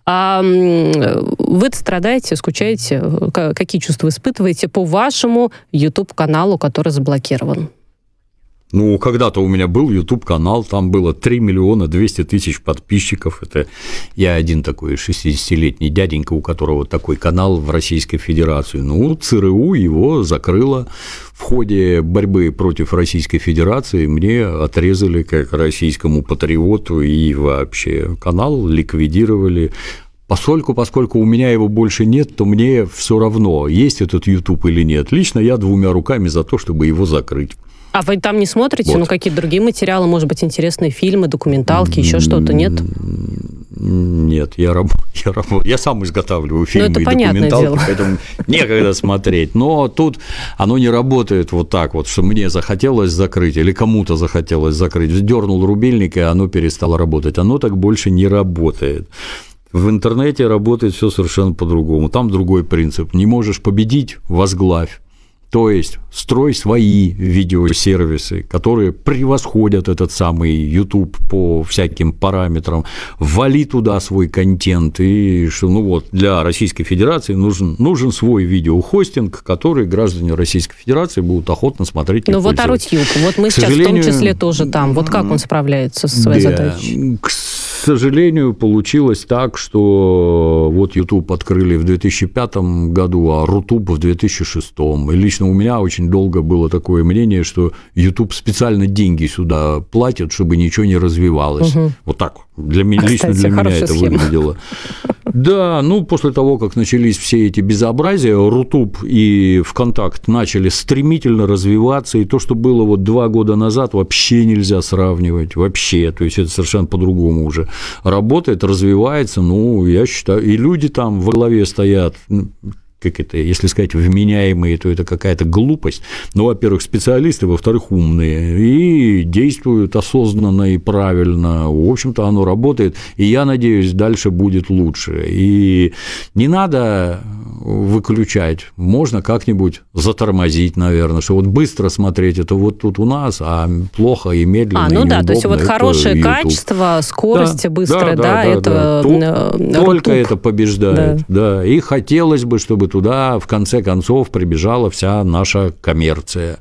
А, вы страдаете, скучаете? Какие чувства испытываете по вашему YouTube-каналу, который заблокирован? Ну, когда-то у меня был YouTube-канал, там было 3 миллиона 200 тысяч подписчиков. Это я один такой 60-летний дяденька, у которого такой канал в Российской Федерации. Ну, ЦРУ его закрыло. В ходе борьбы против Российской Федерации мне отрезали как российскому патриоту и вообще канал ликвидировали. Поскольку, поскольку у меня его больше нет, то мне все равно, есть этот YouTube или нет. Лично я двумя руками за то, чтобы его закрыть. А вы там не смотрите? Вот. Ну, какие-то другие материалы, может быть, интересные фильмы, документалки, еще что-то, нет? Нет, я, раб, <laughs> я, раб, я сам изготавливаю ну, фильмы и документалки, дело. поэтому некогда смотреть. Но тут оно не работает вот так вот, что мне захотелось закрыть или кому-то захотелось закрыть. Дернул рубильник, и оно перестало работать. Оно так больше не работает. В интернете работает все совершенно по-другому. Там другой принцип. Не можешь победить – возглавь. То есть строй свои видеосервисы, которые превосходят этот самый YouTube по всяким параметрам, ввали туда свой контент, и что, ну вот, для Российской Федерации нужен, нужен свой видеохостинг, который граждане Российской Федерации будут охотно смотреть. Ну вот а Рутюб, вот мы К сейчас в том числе тоже там, вот как он справляется со своей да, задачей? К сожалению, получилось так, что вот YouTube открыли в 2005 году, а Рутуб в 2006. И лично у меня очень долго было такое мнение, что YouTube специально деньги сюда платит, чтобы ничего не развивалось. Угу. Вот так. Для меня, а, лично кстати, для меня это схема. выглядело. Да, ну, после того, как начались все эти безобразия, Рутуб и ВКонтакт начали стремительно развиваться, и то, что было вот два года назад, вообще нельзя сравнивать, вообще, то есть это совершенно по-другому уже работает, развивается, ну, я считаю, и люди там во главе стоят, как это, если сказать, вменяемые, то это какая-то глупость. Ну, во-первых, специалисты, во-вторых, умные, и действуют осознанно и правильно. В общем-то, оно работает, и я надеюсь, дальше будет лучше. И не надо выключать, можно как-нибудь затормозить, наверное, что вот быстро смотреть это вот тут у нас, а плохо и медленно. А, ну и да, то есть вот хорошее YouTube. качество, скорость да, быстрая, да, да, да, да это да. Только это побеждает, да. да. И хотелось бы, чтобы туда в конце концов прибежала вся наша коммерция.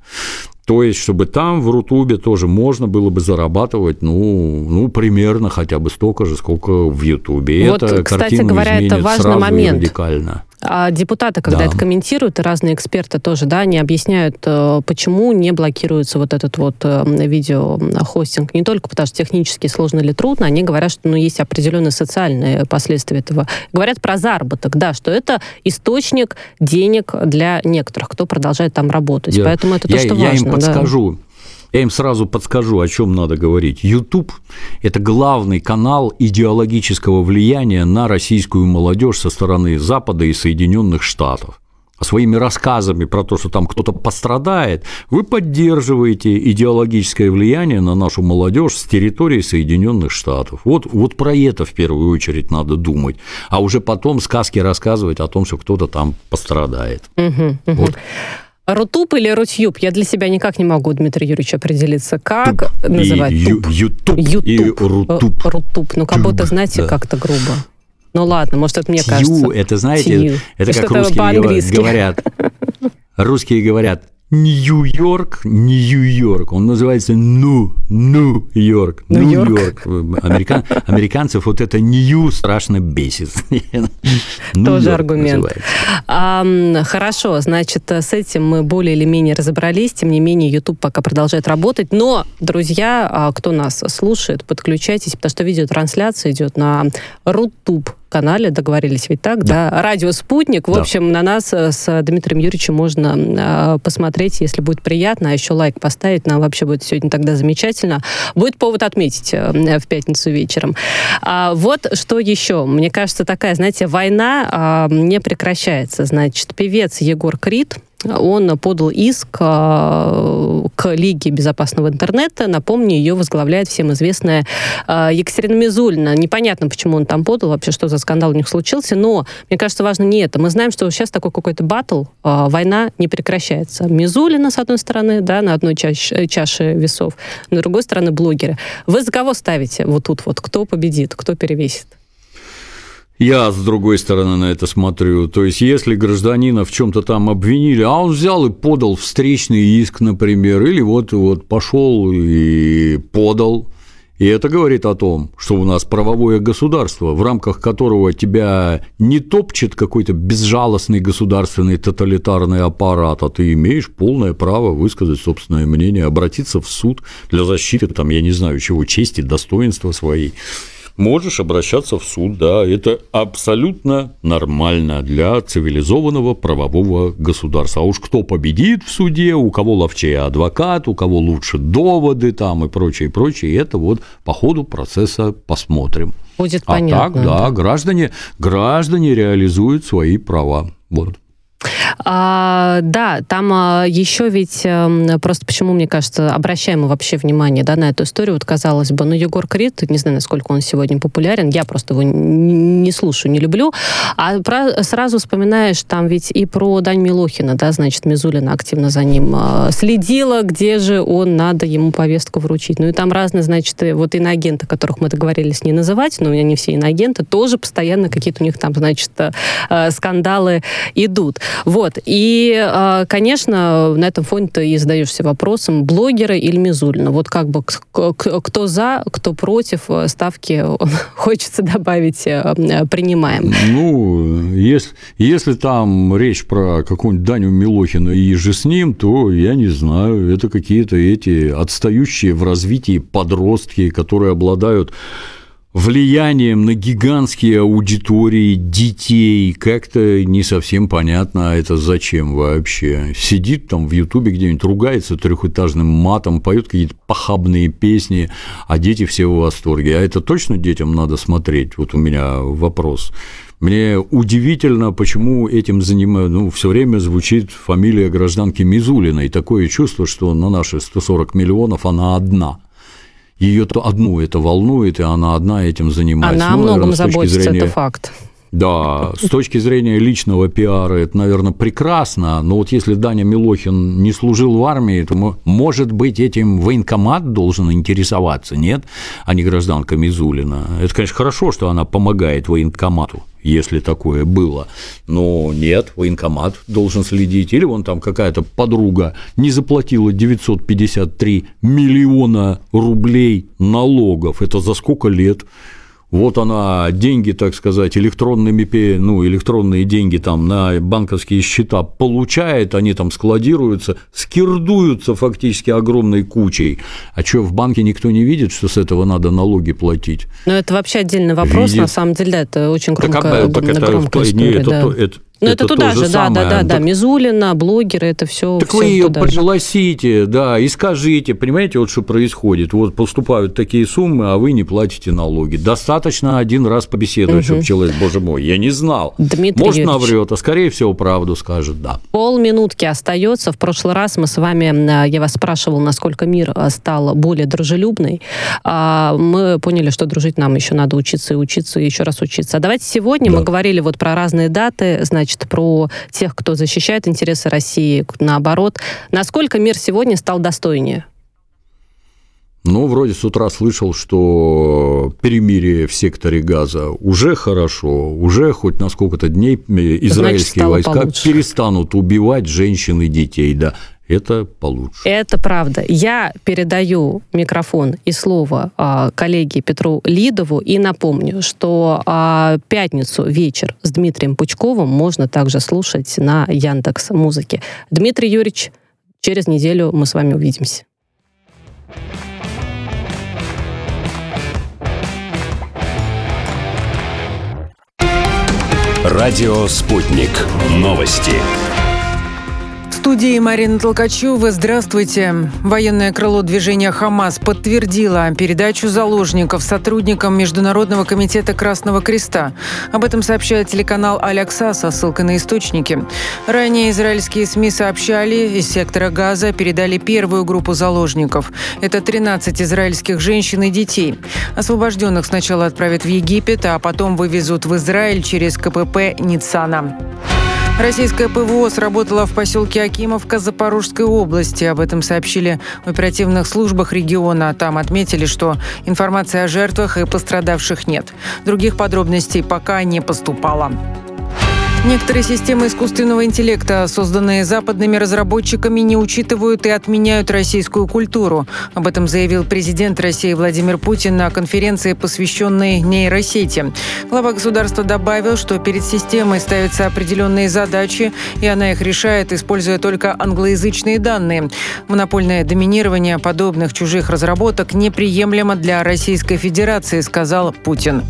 То есть, чтобы там в Рутубе тоже можно было бы зарабатывать, ну, ну примерно хотя бы столько же, сколько в Ютубе. Вот, это кстати говоря, это важный момент. радикально. А депутаты, когда да. это комментируют, и разные эксперты тоже, да, они объясняют, э, почему не блокируется вот этот вот э, видеохостинг. Не только потому, что технически сложно или трудно, они говорят, что ну, есть определенные социальные последствия этого. Говорят про заработок, да, что это источник денег для некоторых, кто продолжает там работать. Я, Поэтому это то, что я важно. Я им подскажу. Да. Я им сразу подскажу, о чем надо говорить. YouTube – это главный канал идеологического влияния на российскую молодежь со стороны Запада и Соединенных Штатов а своими рассказами про то, что там кто-то пострадает, вы поддерживаете идеологическое влияние на нашу молодежь с территории Соединенных Штатов. Вот, вот про это в первую очередь надо думать, а уже потом сказки рассказывать о том, что кто-то там пострадает. Угу, угу. Вот. Рутуб или Рутюб? Я для себя никак не могу, Дмитрий Юрьевич, определиться. Как Туп. называть? И Ютуб и Рутуб. Э, рутуб. Ну, как будто, знаете, да. как-то грубо. Ну ладно, может, это мне Тью, кажется. это, знаете, Тью. это как <laughs> русские говорят. Русские говорят, Нью-Йорк, Нью-Йорк. Он называется Ну, Ну-Йорк. Нью-Йорк. Американ, американцев вот это Нью страшно бесит. <laughs> Тоже аргумент. А, хорошо, значит, с этим мы более или менее разобрались. Тем не менее, YouTube пока продолжает работать. Но, друзья, а, кто нас слушает, подключайтесь, потому что видеотрансляция идет на Рутуб канале, договорились ведь так, да? да? Радио «Спутник». В да. общем, на нас э, с Дмитрием Юрьевичем можно э, посмотреть, если будет приятно, а еще лайк поставить, нам вообще будет сегодня тогда замечательно. Будет повод отметить э, в пятницу вечером. А, вот что еще. Мне кажется, такая, знаете, война э, не прекращается. Значит, певец Егор Крид, он подал иск а, к Лиге безопасного интернета. Напомню, ее возглавляет всем известная а, Екатерина Мизулина. Непонятно, почему он там подал, вообще, что за скандал у них случился, но, мне кажется, важно не это. Мы знаем, что сейчас такой какой-то батл, а, война не прекращается. Мизулина, с одной стороны, да, на одной чаше, чаше весов, на другой стороны блогеры. Вы за кого ставите вот тут вот? Кто победит, кто перевесит? Я, с другой стороны, на это смотрю. То есть, если гражданина в чем-то там обвинили, а он взял и подал встречный иск, например, или вот, вот пошел и подал, и это говорит о том, что у нас правовое государство, в рамках которого тебя не топчет какой-то безжалостный государственный тоталитарный аппарат, а ты имеешь полное право высказать собственное мнение, обратиться в суд для защиты, там, я не знаю чего, чести, достоинства своей можешь обращаться в суд, да, это абсолютно нормально для цивилизованного правового государства. А уж кто победит в суде, у кого ловчее адвокат, у кого лучше доводы там и прочее, прочее, это вот по ходу процесса посмотрим. Будет а понятно. так, да, да, граждане, граждане реализуют свои права. Вот. А, да, там а, еще ведь а, просто почему, мне кажется, обращаем мы вообще внимание да, на эту историю. Вот казалось бы, ну, Егор Крид, не знаю, насколько он сегодня популярен, я просто его не слушаю, не люблю. А про, сразу вспоминаешь там ведь и про Дань Милохина, да, значит, Мизулина активно за ним а, следила, где же он, надо ему повестку вручить. Ну и там разные, значит, вот иноагенты, которых мы договорились не называть, но у меня не все иноагенты, тоже постоянно какие-то у них там, значит, а, скандалы идут. Вот. И, а, конечно, на этом фоне ты и задаешься вопросом, блогеры или Мизулина. Вот как бы кто за, кто против э, ставки, <laughs> хочется добавить, э, принимаем. Ну, если, если там речь про какую-нибудь Даню Милохина и же с ним, то я не знаю, это какие-то эти отстающие в развитии подростки, которые обладают влиянием на гигантские аудитории детей. Как-то не совсем понятно, а это зачем вообще. Сидит там в Ютубе где-нибудь, ругается трехэтажным матом, поет какие-то похабные песни, а дети все в восторге. А это точно детям надо смотреть? Вот у меня вопрос. Мне удивительно, почему этим занимаю, ну, все время звучит фамилия гражданки Мизулиной. Такое чувство, что на наши 140 миллионов она одна – ее то одну это волнует, и она одна этим занимается. Она ну, о многом наверное, заботится, зрения... это факт. Да, с точки зрения личного пиара это, наверное, прекрасно, но вот если Даня Милохин не служил в армии, то, может быть, этим военкомат должен интересоваться, нет, а не гражданка Мизулина. Это, конечно, хорошо, что она помогает военкомату, если такое было, но нет, военкомат должен следить, или вон там какая-то подруга не заплатила 953 миллиона рублей налогов, это за сколько лет? Вот она деньги, так сказать, электронными, ну, электронные деньги там на банковские счета получает, они там складируются, скирдуются фактически огромной кучей. А что, в банке никто не видит, что с этого надо налоги платить? Ну, это вообще отдельный вопрос, видит. на самом деле, да, это очень громко, так, а, так это, громкая история, не, да. это, это, ну, это, это туда же, да, да, да, да, Мизулина, блогеры, это все. Так вы ее пригласите, да, и скажите, понимаете, вот что происходит. Вот поступают такие суммы, а вы не платите налоги. Достаточно один раз побеседовать, угу. чтобы человек, боже мой, я не знал. Дмитрий Может, Юрьевич. наврет, а скорее всего, правду скажет, да. Полминутки остается. В прошлый раз мы с вами, э, я вас спрашивал, насколько мир э, стал более дружелюбный. А, мы поняли, что дружить нам еще надо учиться и учиться, и еще раз учиться. А давайте сегодня да. мы говорили вот про разные даты, значит, значит, про тех, кто защищает интересы России, наоборот. Насколько мир сегодня стал достойнее? Ну, вроде с утра слышал, что перемирие в секторе Газа уже хорошо, уже хоть на сколько-то дней израильские Значит, войска получше. перестанут убивать женщин и детей, да это получше. Это правда. Я передаю микрофон и слово а, коллеге Петру Лидову и напомню, что а, пятницу вечер с Дмитрием Пучковым можно также слушать на Яндекс Музыке. Дмитрий Юрьевич, через неделю мы с вами увидимся. Радио «Спутник». Новости студии Марина Толкачева. Здравствуйте. Военное крыло движения «Хамас» подтвердило передачу заложников сотрудникам Международного комитета Красного Креста. Об этом сообщает телеканал «Алякса» со ссылкой на источники. Ранее израильские СМИ сообщали, из сектора Газа передали первую группу заложников. Это 13 израильских женщин и детей. Освобожденных сначала отправят в Египет, а потом вывезут в Израиль через КПП Ницана. Российская ПВО сработала в поселке Акимовка Запорожской области. Об этом сообщили в оперативных службах региона. Там отметили, что информации о жертвах и пострадавших нет. Других подробностей пока не поступало. Некоторые системы искусственного интеллекта, созданные западными разработчиками, не учитывают и отменяют российскую культуру. Об этом заявил президент России Владимир Путин на конференции, посвященной нейросети. Глава государства добавил, что перед системой ставятся определенные задачи, и она их решает, используя только англоязычные данные. Монопольное доминирование подобных чужих разработок неприемлемо для Российской Федерации, сказал Путин.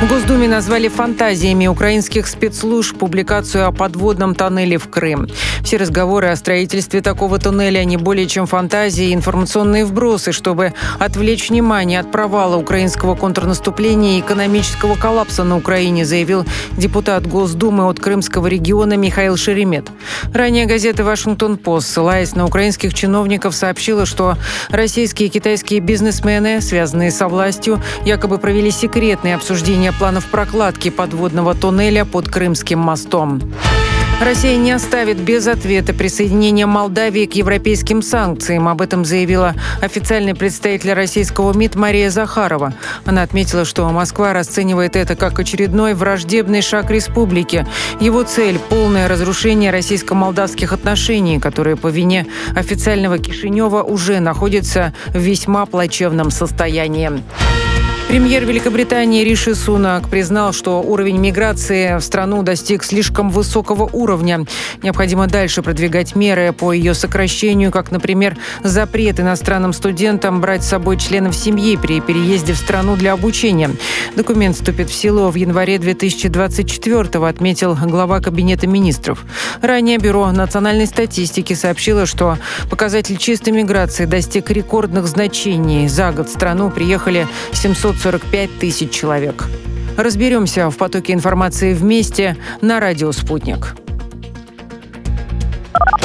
В Госдуме назвали фантазиями украинских спецслужб публикацию о подводном тоннеле в Крым. Все разговоры о строительстве такого туннеля не более чем фантазии и информационные вбросы, чтобы отвлечь внимание от провала украинского контрнаступления и экономического коллапса на Украине, заявил депутат Госдумы от Крымского региона Михаил Шеремет. Ранее газета «Вашингтон-Пост», ссылаясь на украинских чиновников, сообщила, что российские и китайские бизнесмены, связанные со властью, якобы провели секретные обсуждения обсуждения планов прокладки подводного туннеля под Крымским мостом. Россия не оставит без ответа присоединение Молдавии к европейским санкциям. Об этом заявила официальный представитель российского МИД Мария Захарова. Она отметила, что Москва расценивает это как очередной враждебный шаг республики. Его цель – полное разрушение российско-молдавских отношений, которые по вине официального Кишинева уже находятся в весьма плачевном состоянии. Премьер Великобритании Риши Сунак признал, что уровень миграции в страну достиг слишком высокого уровня. Необходимо дальше продвигать меры по ее сокращению, как, например, запрет иностранным студентам брать с собой членов семьи при переезде в страну для обучения. Документ вступит в силу в январе 2024 отметил глава Кабинета министров. Ранее Бюро национальной статистики сообщило, что показатель чистой миграции достиг рекордных значений. За год в страну приехали 700 545 тысяч человек. Разберемся в потоке информации вместе на радио «Спутник».